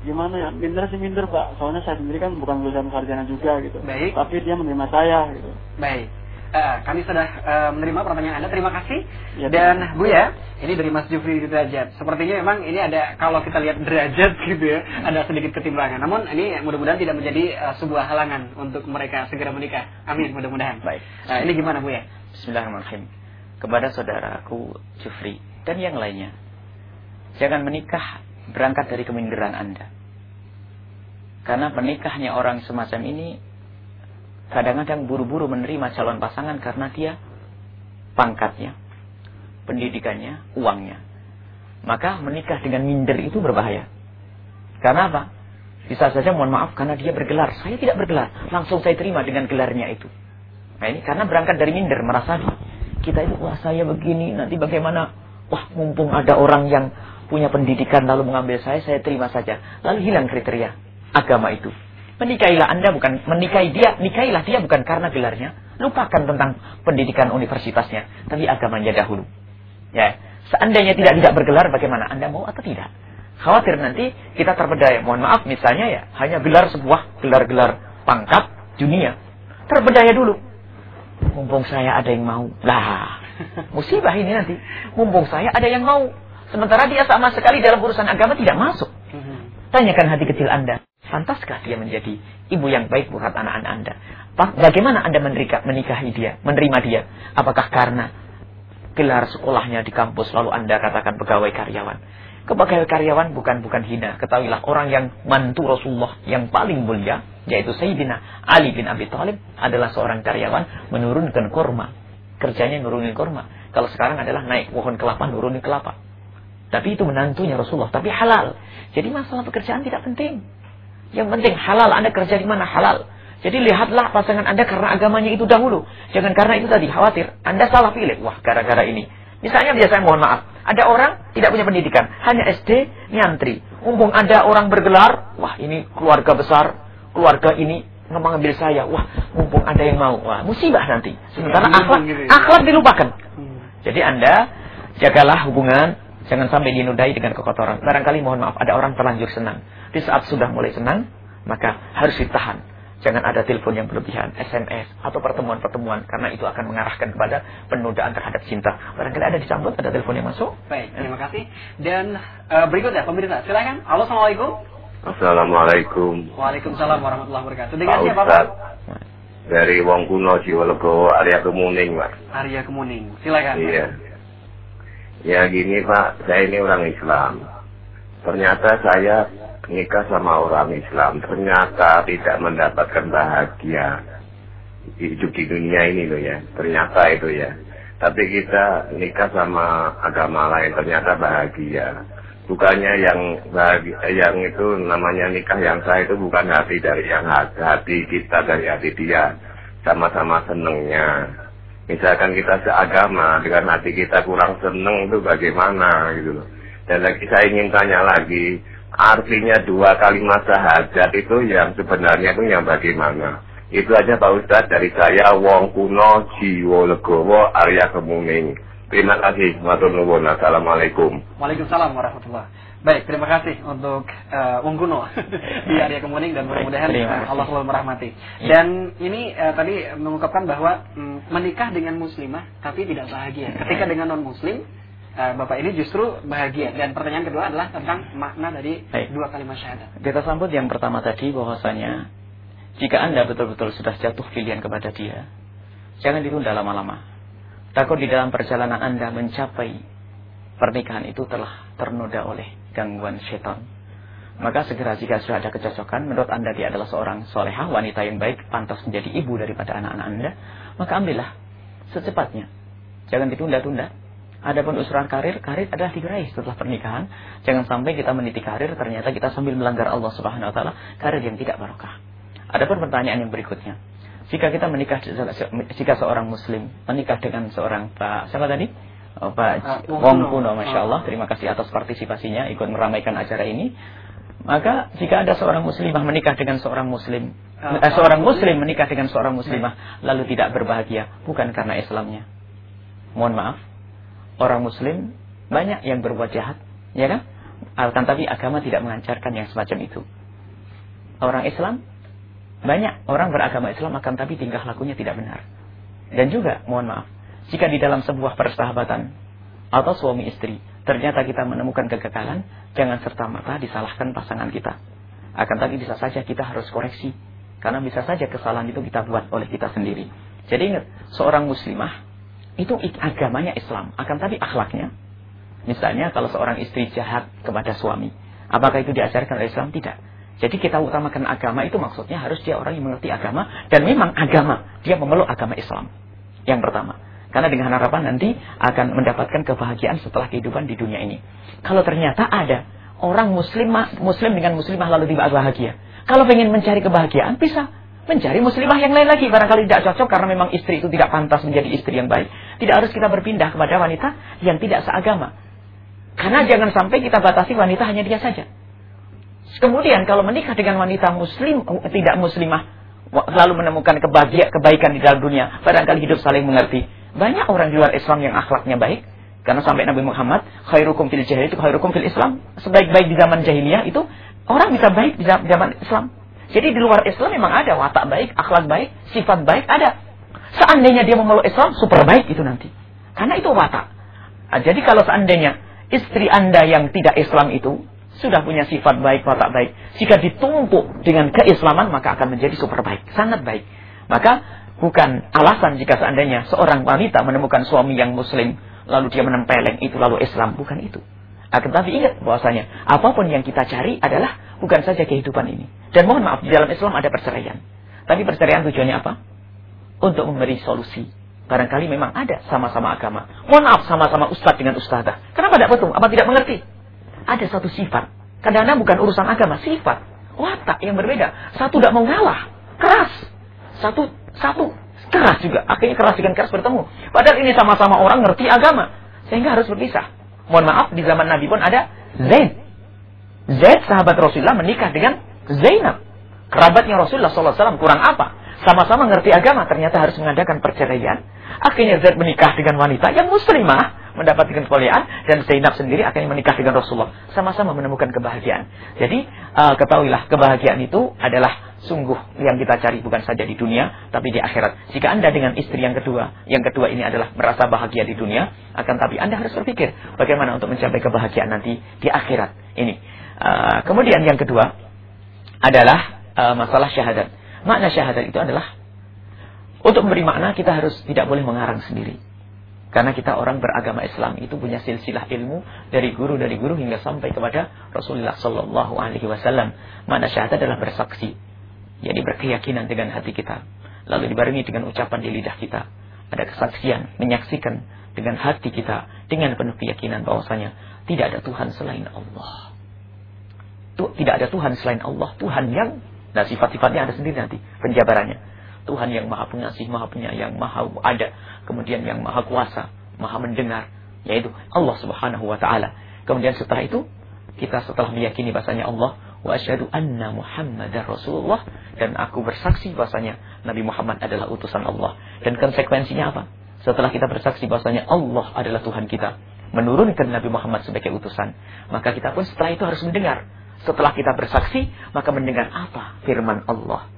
gimana ya minder sih minder pak soalnya saya sendiri kan bukan lulusan sarjana juga gitu baik tapi dia menerima saya gitu baik Uh, kami sudah uh, menerima pertanyaan Anda. Terima kasih. Ya, Dan Bu ya, ini dari Mas Jufri derajat. Sepertinya memang ini ada kalau kita lihat derajat gitu ya, ada sedikit ketimbangan. Namun ini mudah-mudahan tidak menjadi uh, sebuah halangan untuk mereka segera menikah. Amin, mudah-mudahan. Baik. Uh, ini gimana Bu ya? Bismillahirrahmanirrahim. Kepada saudaraku Jufri dan yang lainnya, jangan menikah berangkat dari keminderan Anda. Karena menikahnya orang semacam ini kadang-kadang buru-buru menerima calon pasangan karena dia pangkatnya, pendidikannya, uangnya. Maka menikah dengan minder itu berbahaya. Karena apa? Bisa saja mohon maaf karena dia bergelar. Saya tidak bergelar. Langsung saya terima dengan gelarnya itu. Nah ini karena berangkat dari minder. Merasa kita itu wah saya begini. Nanti bagaimana? Wah mumpung ada orang yang punya pendidikan lalu mengambil saya, saya terima saja. Lalu hilang kriteria agama itu. Menikahilah Anda bukan menikahi dia, nikahilah dia bukan karena gelarnya. Lupakan tentang pendidikan universitasnya, tapi agamanya dahulu. Ya, seandainya tidak tidak bergelar bagaimana Anda mau atau tidak? Khawatir nanti kita terbedaya. Mohon maaf misalnya ya, hanya gelar sebuah gelar-gelar pangkat dunia. Terbedaya dulu. Mumpung saya ada yang mau. Lah, musibah ini nanti. Mumpung saya ada yang mau. Sementara dia sama sekali dalam urusan agama tidak masuk. Mhm. Tanyakan hati kecil Anda. Pantaskah dia menjadi ibu yang baik buat anak-anak Anda? Bagaimana Anda menerika, menikahi dia, menerima dia? Apakah karena gelar sekolahnya di kampus lalu Anda katakan pegawai karyawan? Kepegawai karyawan bukan bukan hina. Ketahuilah orang yang mantu Rasulullah yang paling mulia yaitu Sayyidina Ali bin Abi Thalib adalah seorang karyawan menurunkan kurma kerjanya nurunin kurma. Kalau sekarang adalah naik pohon kelapa, nurunin kelapa. Tapi itu menantunya Rasulullah, tapi halal. Jadi masalah pekerjaan tidak penting. Yang penting halal, Anda kerja di mana halal. Jadi lihatlah pasangan Anda karena agamanya itu dahulu. Jangan karena itu tadi khawatir. Anda salah pilih. Wah, gara-gara ini. Misalnya biasa mohon maaf. Ada orang tidak punya pendidikan. Hanya SD, nyantri. Mumpung ada orang bergelar. Wah, ini keluarga besar. Keluarga ini mengambil saya. Wah, mumpung ada yang mau. Wah, musibah nanti. Sementara ya, akhlak, gitu ya. akhlak dilupakan. Hmm. Jadi Anda jagalah hubungan. Jangan sampai dinudai dengan kekotoran. Barangkali mohon maaf, ada orang terlanjur senang. Di saat sudah mulai senang, maka harus ditahan Jangan ada telepon yang berlebihan, SMS, atau pertemuan-pertemuan. Karena itu akan mengarahkan kepada penodaan terhadap cinta. Barangkali ada disambut, ada telepon yang masuk. Baik, terima kasih. Dan uh, berikutnya, pemirsa, silakan. Halo, Assalamualaikum. Assalamualaikum. Waalaikumsalam warahmatullahi wabarakatuh. Dengan Pak siapa, Pak? Dari Wong Kuno, Jiwolego, Arya Kemuning, Pak. Arya Kemuning, silakan. Iya. Ya gini, Pak, saya ini orang Islam. Ternyata saya nikah sama orang Islam. Ternyata tidak mendapatkan bahagia hidup di dunia ini loh ya. Ternyata itu ya. Tapi kita nikah sama agama lain ternyata bahagia. Bukannya yang bahagia yang itu namanya nikah yang sah itu bukan hati dari yang hati kita dari hati dia. Sama-sama senengnya misalkan kita seagama dengan hati kita kurang seneng itu bagaimana gitu loh dan lagi saya ingin tanya lagi artinya dua kalimat syahadat itu yang sebenarnya itu yang bagaimana? Itu aja Pak Ustadz dari saya Wong Kuno Jiwo Legowo Arya Kemuning. Terima kasih. Assalamualaikum. Waalaikumsalam warahmatullah. Baik, terima kasih untuk uh, Wong Kuno di Arya Kemuning dan mudah-mudahan uh, Allah selalu merahmati. Dan ini uh, tadi mengungkapkan bahwa um, menikah dengan muslimah tapi tidak bahagia. Ketika dengan non muslim Eh, Bapak ini justru bahagia. Dan pertanyaan kedua adalah tentang makna dari Baik. dua kalimat syahadat. Kita sambut yang pertama tadi bahwasanya jika Anda betul-betul sudah jatuh pilihan kepada dia, jangan ditunda lama-lama. Takut di dalam perjalanan Anda mencapai pernikahan itu telah ternoda oleh gangguan setan. Maka segera jika sudah ada kecocokan, menurut Anda dia adalah seorang solehah, wanita yang baik, pantas menjadi ibu daripada anak-anak Anda, maka ambillah secepatnya. Jangan ditunda-tunda. Adapun usuran karir, karir adalah diraih setelah pernikahan. Jangan sampai kita meniti karir, ternyata kita sambil melanggar Allah Subhanahu Wa Taala, karir yang tidak barokah. Adapun pertanyaan yang berikutnya, jika kita menikah, jika seorang Muslim menikah dengan seorang Pak siapa tadi? Oh, Pak uh, Wong Kuno, masya Allah. Terima kasih atas partisipasinya ikut meramaikan acara ini. Maka jika ada seorang muslimah menikah dengan seorang muslim, uh, eh, seorang muslim menikah dengan seorang muslimah lalu tidak berbahagia, bukan karena Islamnya. Mohon maaf, orang muslim banyak yang berbuat jahat, ya kan? Akan tapi agama tidak mengancarkan yang semacam itu. Orang Islam banyak orang beragama Islam akan tapi tingkah lakunya tidak benar. Dan juga mohon maaf, jika di dalam sebuah persahabatan atau suami istri ternyata kita menemukan kegagalan, jangan serta-merta disalahkan pasangan kita. Akan tapi bisa saja kita harus koreksi karena bisa saja kesalahan itu kita buat oleh kita sendiri. Jadi ingat, seorang muslimah itu agamanya Islam, akan tapi akhlaknya. Misalnya kalau seorang istri jahat kepada suami, apakah itu diajarkan oleh Islam? Tidak. Jadi kita utamakan agama itu maksudnya harus dia orang yang mengerti agama dan memang agama dia memeluk agama Islam. Yang pertama, karena dengan harapan nanti akan mendapatkan kebahagiaan setelah kehidupan di dunia ini. Kalau ternyata ada orang muslimah muslim dengan muslimah lalu tidak bahagia, kalau ingin mencari kebahagiaan bisa mencari muslimah yang lain lagi. Barangkali tidak cocok karena memang istri itu tidak pantas menjadi istri yang baik. Tidak harus kita berpindah kepada wanita yang tidak seagama. Karena jangan sampai kita batasi wanita hanya dia saja. Kemudian kalau menikah dengan wanita muslim tidak muslimah lalu menemukan kebahagiaan kebaikan di dalam dunia, barangkali hidup saling mengerti. Banyak orang di luar Islam yang akhlaknya baik, karena sampai Nabi Muhammad, khairukum fil jahiliyah itu khairukum fil Islam. Sebaik-baik di zaman jahiliyah itu orang bisa baik di zaman Islam. Jadi di luar Islam memang ada watak baik, akhlak baik, sifat baik ada. Seandainya dia memeluk Islam, super baik itu nanti. Karena itu watak. Nah, jadi kalau seandainya istri anda yang tidak Islam itu sudah punya sifat baik, watak baik. Jika ditumpuk dengan keislaman, maka akan menjadi super baik. Sangat baik. Maka bukan alasan jika seandainya seorang wanita menemukan suami yang muslim, lalu dia menempeleng itu lalu Islam. Bukan itu. Akan tapi ingat bahwasanya apa pun yang kita cari adalah bukan saja kehidupan ini. Dan mohon maaf di dalam Islam ada perceraian. Tapi perceraian tujuannya apa? Untuk memberi solusi, Barangkali memang ada sama-sama agama. Mohon maaf sama-sama ustadz dengan ustadzah. Kenapa tidak betul? Apa tidak mengerti? Ada satu sifat. Kadang-kadang bukan urusan agama, sifat. Watak yang berbeda. Satu tidak mau ngalah. Keras. Satu, satu keras juga. Akhirnya keras dengan keras bertemu. Padahal ini sama-sama orang ngerti agama. Sehingga harus berpisah. Mohon maaf, di zaman Nabi pun ada Zaid. Zaid sahabat Rasulullah menikah dengan Zainab. Kerabatnya Rasulullah SAW kurang apa? Sama-sama ngerti agama, ternyata harus mengadakan perceraian. Akhirnya Zaid menikah dengan wanita yang muslimah, mendapatkan kemuliaan, dan Zainab sendiri akhirnya menikah dengan Rasulullah. Sama-sama menemukan kebahagiaan. Jadi, uh, ketahuilah, kebahagiaan itu adalah sungguh yang kita cari bukan saja di dunia, tapi di akhirat. Jika Anda dengan istri yang kedua, yang kedua ini adalah merasa bahagia di dunia, akan tapi Anda harus berpikir bagaimana untuk mencapai kebahagiaan nanti di akhirat. Ini. Uh, kemudian yang kedua adalah uh, masalah syahadat. Makna syahadat itu adalah untuk memberi makna kita harus tidak boleh mengarang sendiri. Karena kita orang beragama Islam itu punya silsilah ilmu dari guru dari guru hingga sampai kepada Rasulullah Sallallahu Alaihi Wasallam. Makna syahadat adalah bersaksi, jadi berkeyakinan dengan hati kita, lalu dibarengi dengan ucapan di lidah kita. Ada kesaksian, menyaksikan dengan hati kita dengan penuh keyakinan bahwasanya tidak ada Tuhan selain Allah. Tidak ada Tuhan selain Allah, Tuhan yang Nah sifat-sifatnya ada sendiri nanti penjabarannya. Tuhan yang maha pengasih, maha penyayang, maha ada. Kemudian yang maha kuasa, maha mendengar. Yaitu Allah subhanahu wa ta'ala. Kemudian setelah itu, kita setelah meyakini bahasanya Allah, wa asyhadu anna Muhammadar Rasulullah dan aku bersaksi bahasanya Nabi Muhammad adalah utusan Allah. Dan konsekuensinya apa? Setelah kita bersaksi bahasanya Allah adalah Tuhan kita, menurunkan Nabi Muhammad sebagai utusan, maka kita pun setelah itu harus mendengar setelah kita bersaksi, maka mendengar apa firman Allah.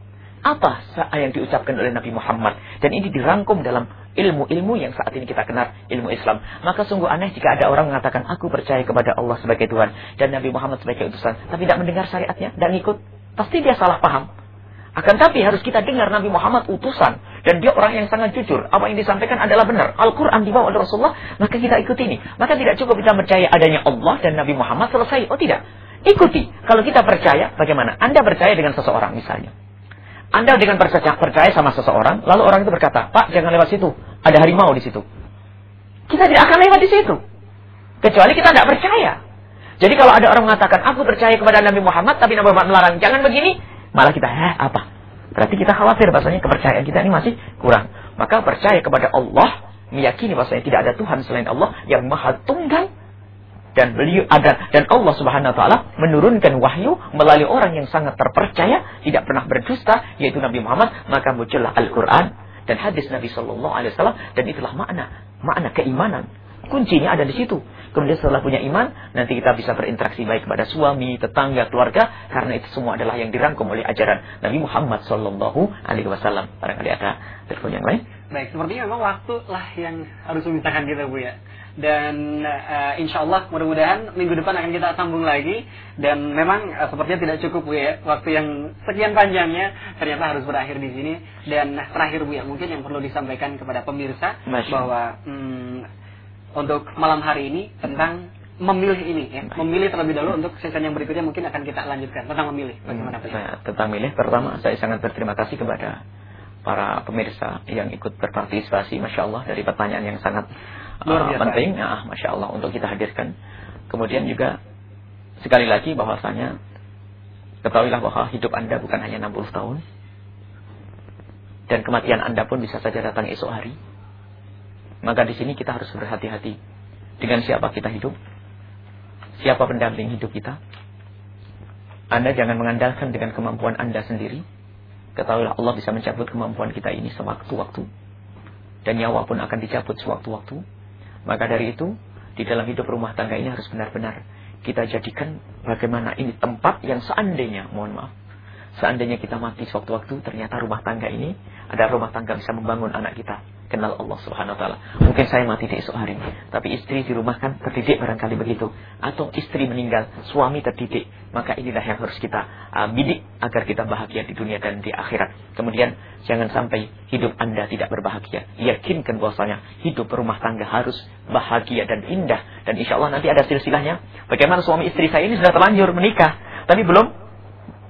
Apa yang diucapkan oleh Nabi Muhammad. Dan ini dirangkum dalam ilmu-ilmu yang saat ini kita kenal ilmu Islam. Maka sungguh aneh jika ada orang mengatakan, aku percaya kepada Allah sebagai Tuhan. Dan Nabi Muhammad sebagai utusan. Tapi tidak mendengar syariatnya, dan ikut. Pasti dia salah paham. Akan tapi harus kita dengar Nabi Muhammad utusan. Dan dia orang yang sangat jujur. Apa yang disampaikan adalah benar. Al-Quran dibawa oleh Rasulullah. Maka kita ikuti ini. Maka tidak cukup kita percaya adanya Allah dan Nabi Muhammad selesai. Oh tidak. Ikuti. Kalau kita percaya, bagaimana? Anda percaya dengan seseorang misalnya. Anda dengan percaya, percaya sama seseorang, lalu orang itu berkata, Pak, jangan lewat situ. Ada harimau di situ. Kita tidak akan lewat di situ. Kecuali kita tidak percaya. Jadi kalau ada orang mengatakan, aku percaya kepada Nabi Muhammad, tapi Nabi Muhammad melarang, jangan begini. Malah kita, eh apa? Berarti kita khawatir bahasanya kepercayaan kita ini masih kurang. Maka percaya kepada Allah, meyakini bahasanya tidak ada Tuhan selain Allah yang maha tunggal, dan beliau ada dan Allah Subhanahu wa taala menurunkan wahyu melalui orang yang sangat terpercaya, tidak pernah berdusta yaitu Nabi Muhammad, maka muncullah Al-Qur'an dan hadis Nabi sallallahu alaihi wasallam dan itulah makna makna keimanan. Kuncinya ada di situ. Kemudian setelah punya iman, nanti kita bisa berinteraksi baik kepada suami, tetangga, keluarga, karena itu semua adalah yang dirangkum oleh ajaran Nabi Muhammad Sallallahu Alaihi Wasallam. Barangkali ada telepon yang lain. Baik, sepertinya memang waktu lah yang harus memisahkan kita Bu ya dan uh, insya Allah mudah-mudahan minggu depan akan kita sambung lagi. Dan memang uh, sepertinya tidak cukup bu ya. Waktu yang sekian panjangnya ternyata harus berakhir di sini. Dan terakhir bu ya mungkin yang perlu disampaikan kepada pemirsa Masya. bahwa hmm, untuk malam hari ini tentang memilih ini ya. Memilih terlebih dahulu untuk season yang berikutnya mungkin akan kita lanjutkan. Tentang memilih bagaimana hmm, tentang memilih pertama saya sangat berterima kasih kepada para pemirsa yang ikut berpartisipasi masya Allah dari pertanyaan yang sangat Luar biasa. penting, ya, masya Allah untuk kita hadirkan. Kemudian juga sekali lagi bahwasanya ketahuilah bahwa hidup anda bukan hanya 60 tahun dan kematian anda pun bisa saja datang esok hari. Maka di sini kita harus berhati-hati dengan siapa kita hidup, siapa pendamping hidup kita. Anda jangan mengandalkan dengan kemampuan Anda sendiri. Ketahuilah Allah bisa mencabut kemampuan kita ini sewaktu-waktu. Dan nyawa pun akan dicabut sewaktu-waktu. Maka dari itu, di dalam hidup rumah tangga ini harus benar-benar kita jadikan bagaimana ini tempat yang seandainya, mohon maaf, seandainya kita mati sewaktu-waktu, ternyata rumah tangga ini ada rumah tangga bisa membangun anak kita kenal Allah Subhanahu wa taala. Mungkin saya mati di esok hari, tapi istri di rumah kan terdidik barangkali begitu. Atau istri meninggal, suami terdidik. Maka inilah yang harus kita uh, bidik agar kita bahagia di dunia dan di akhirat. Kemudian jangan sampai hidup Anda tidak berbahagia. Yakinkan bahwasanya hidup rumah tangga harus bahagia dan indah dan insya Allah nanti ada silsilahnya. Bagaimana suami istri saya ini sudah terlanjur menikah, tapi belum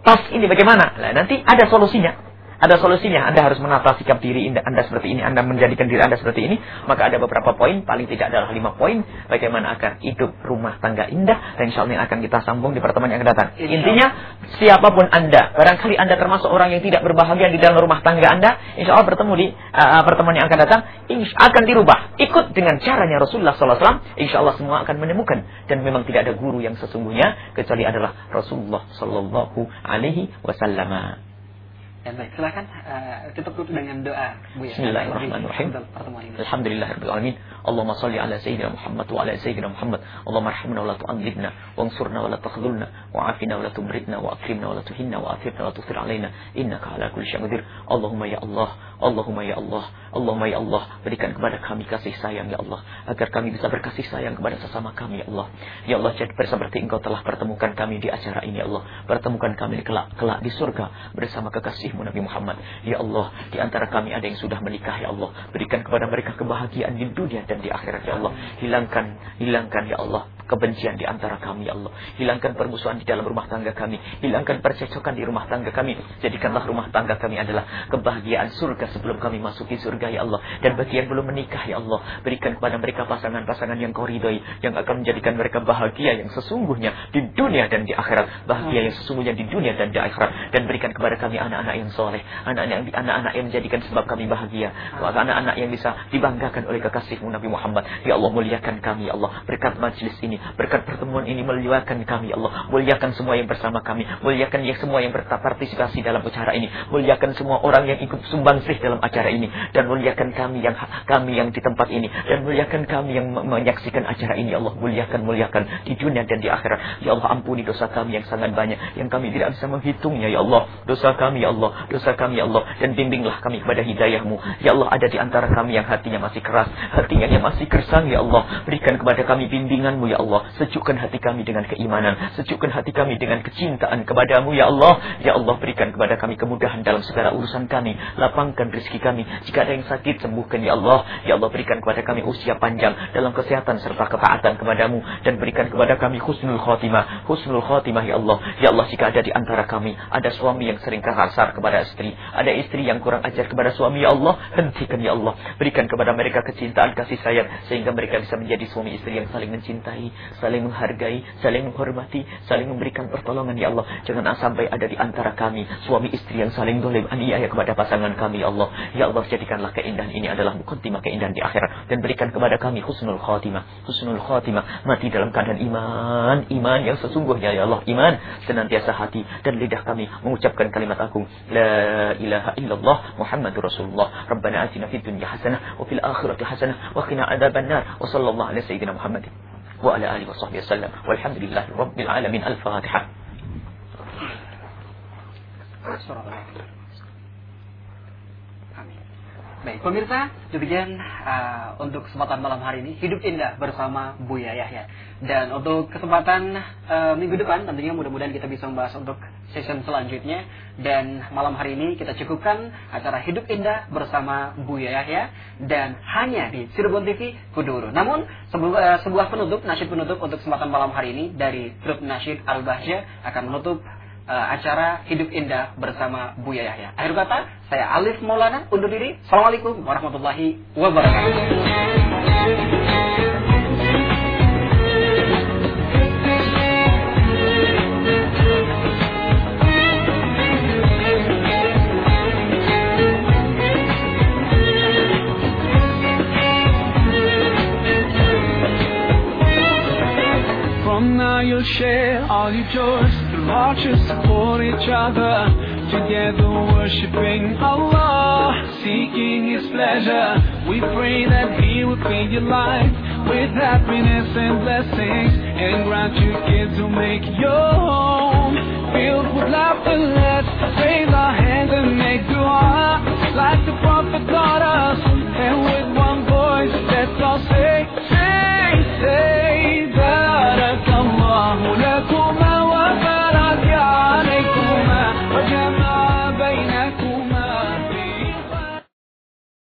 pas ini bagaimana? Nah, nanti ada solusinya. Ada solusinya. Anda harus menata sikap diri Anda seperti ini, Anda menjadikan diri Anda seperti ini, maka ada beberapa poin, paling tidak adalah lima poin bagaimana akan hidup rumah tangga indah dan insya Allah akan kita sambung di pertemuan yang akan datang. Intinya siapa pun Anda, barangkali Anda termasuk orang yang tidak berbahagia di dalam rumah tangga Anda, insya Allah bertemu di uh, pertemuan yang akan datang akan dirubah. Ikut dengan caranya Rasulullah SAW, insya Allah semua akan menemukan dan memang tidak ada guru yang sesungguhnya kecuali adalah Rasulullah Sallallahu Alaihi Wasallam. Ya baik, silakan uh, tutup dengan doa Bu ya. Bismillahirrahmanirrahim. Alhamdulillahirabbil Allahumma ala sayyidina Muhammad wa ala sayyidina Muhammad. Allahumma arhamna wa la tu'adzibna wansurna wa la takhdhulna wa afina wa la tumritna wa akrimna wa la tuhinna wa athirna wa la tusir alaina innaka ala kulli syai'in qadir. Allahumma ya Allah Allahumma ya Allah, Allahumma ya Allah, berikan kepada kami kasih sayang ya Allah, agar kami bisa berkasih sayang kepada sesama kami ya Allah. Ya Allah, jadi seperti Engkau telah pertemukan kami di acara ini ya Allah, pertemukan kami kelak kelak di surga bersama kekasihmu Nabi Muhammad. Ya Allah, di antara kami ada yang sudah menikah ya Allah, berikan kepada mereka kebahagiaan di dunia dan di akhirat ya Allah. Hilangkan, hilangkan ya Allah kebencian di antara kami ya Allah. Hilangkan permusuhan di dalam rumah tangga kami. Hilangkan percecokan di rumah tangga kami. Jadikanlah rumah tangga kami adalah kebahagiaan surga sebelum kami masuki surga ya Allah. Dan bagi yang belum menikah ya Allah, berikan kepada mereka pasangan-pasangan yang kau ridhoi. Yang akan menjadikan mereka bahagia yang sesungguhnya di dunia dan di akhirat. Bahagia yang sesungguhnya di dunia dan di akhirat. Dan berikan kepada kami anak-anak yang soleh. Anak-anak yang, anak-anak yang menjadikan sebab kami bahagia. Anak-anak yang bisa dibanggakan oleh kekasihmu Nabi Muhammad. Ya Allah muliakan kami ya Allah. Berkat majlis ini Berkat pertemuan ini muliakan kami ya Allah. Muliakan semua yang bersama kami. Muliakan yang semua yang berpartisipasi dalam acara ini. Muliakan semua orang yang ikut sumbangsih dalam acara ini. Dan muliakan kami yang kami yang di tempat ini. Dan muliakan kami yang menyaksikan acara ini ya Allah. Muliakan, muliakan di dunia dan di akhirat. Ya Allah ampuni dosa kami yang sangat banyak. Yang kami tidak bisa menghitungnya ya Allah. Dosa kami ya Allah. Dosa kami ya Allah. Dan bimbinglah kami kepada hidayahmu. Ya Allah ada di antara kami yang hatinya masih keras. Hatinya yang masih kersang ya Allah. Berikan kepada kami bimbinganmu ya Allah. Allah. Sejukkan hati kami dengan keimanan. Sejukkan hati kami dengan kecintaan kepadamu, ya Allah. Ya Allah, berikan kepada kami kemudahan dalam segala urusan kami. Lapangkan rezeki kami. Jika ada yang sakit, sembuhkan, ya Allah. Ya Allah, berikan kepada kami usia panjang dalam kesehatan serta ketaatan kepadamu. Dan berikan kepada kami husnul khotimah. Husnul khotimah, ya Allah. Ya Allah, jika ada di antara kami, ada suami yang sering kasar kepada istri. Ada istri yang kurang ajar kepada suami, ya Allah. Hentikan, ya Allah. Berikan kepada mereka kecintaan, kasih sayang. Sehingga mereka bisa menjadi suami istri yang saling mencintai saling menghargai, saling menghormati, saling memberikan pertolongan ya Allah. Jangan sampai ada di antara kami suami istri yang saling dolim aniaya kepada pasangan kami ya Allah. Ya Allah jadikanlah keindahan ini adalah mukaddimah keindahan di akhirat dan berikan kepada kami husnul khatimah. Husnul khatimah mati dalam keadaan iman, iman yang sesungguhnya ya Allah, iman senantiasa hati dan lidah kami mengucapkan kalimat agung la ilaha illallah Muhammadur Rasulullah. Rabbana atina fid dunya hasanah wa fil akhirati hasanah wa qina adzabannar. Wa sallallahu ala sayyidina Muhammad. وعلى آله وصحبه وسلم. والحمد لله رب العالمين. الفاتحة. Baik, pemirsa, demikian uh, untuk kesempatan malam hari ini hidup indah bersama Buya Yahya. Dan untuk kesempatan uh, minggu depan tentunya mudah-mudahan kita bisa membahas untuk session selanjutnya dan malam hari ini kita cukupkan acara hidup indah bersama Buya Yahya dan hanya di Cirebon TV Kuduru. Namun sebuah, uh, sebuah penutup, nasyid penutup untuk kesempatan malam hari ini dari grup nasyid Al Bahja akan menutup uh, acara Hidup Indah bersama Buya Yahya. Akhir kata, saya Alif Maulana undur diri. Assalamualaikum warahmatullahi wabarakatuh. From now you'll share all your joys. The arches support each other. Together worshiping Allah, seeking His pleasure. We pray that He will fill your life with happiness and blessings. And grant you kids who make your home filled with laughter. Let's raise our hands and make dua like the Prophet taught us. And with one voice, let's all say, say, say.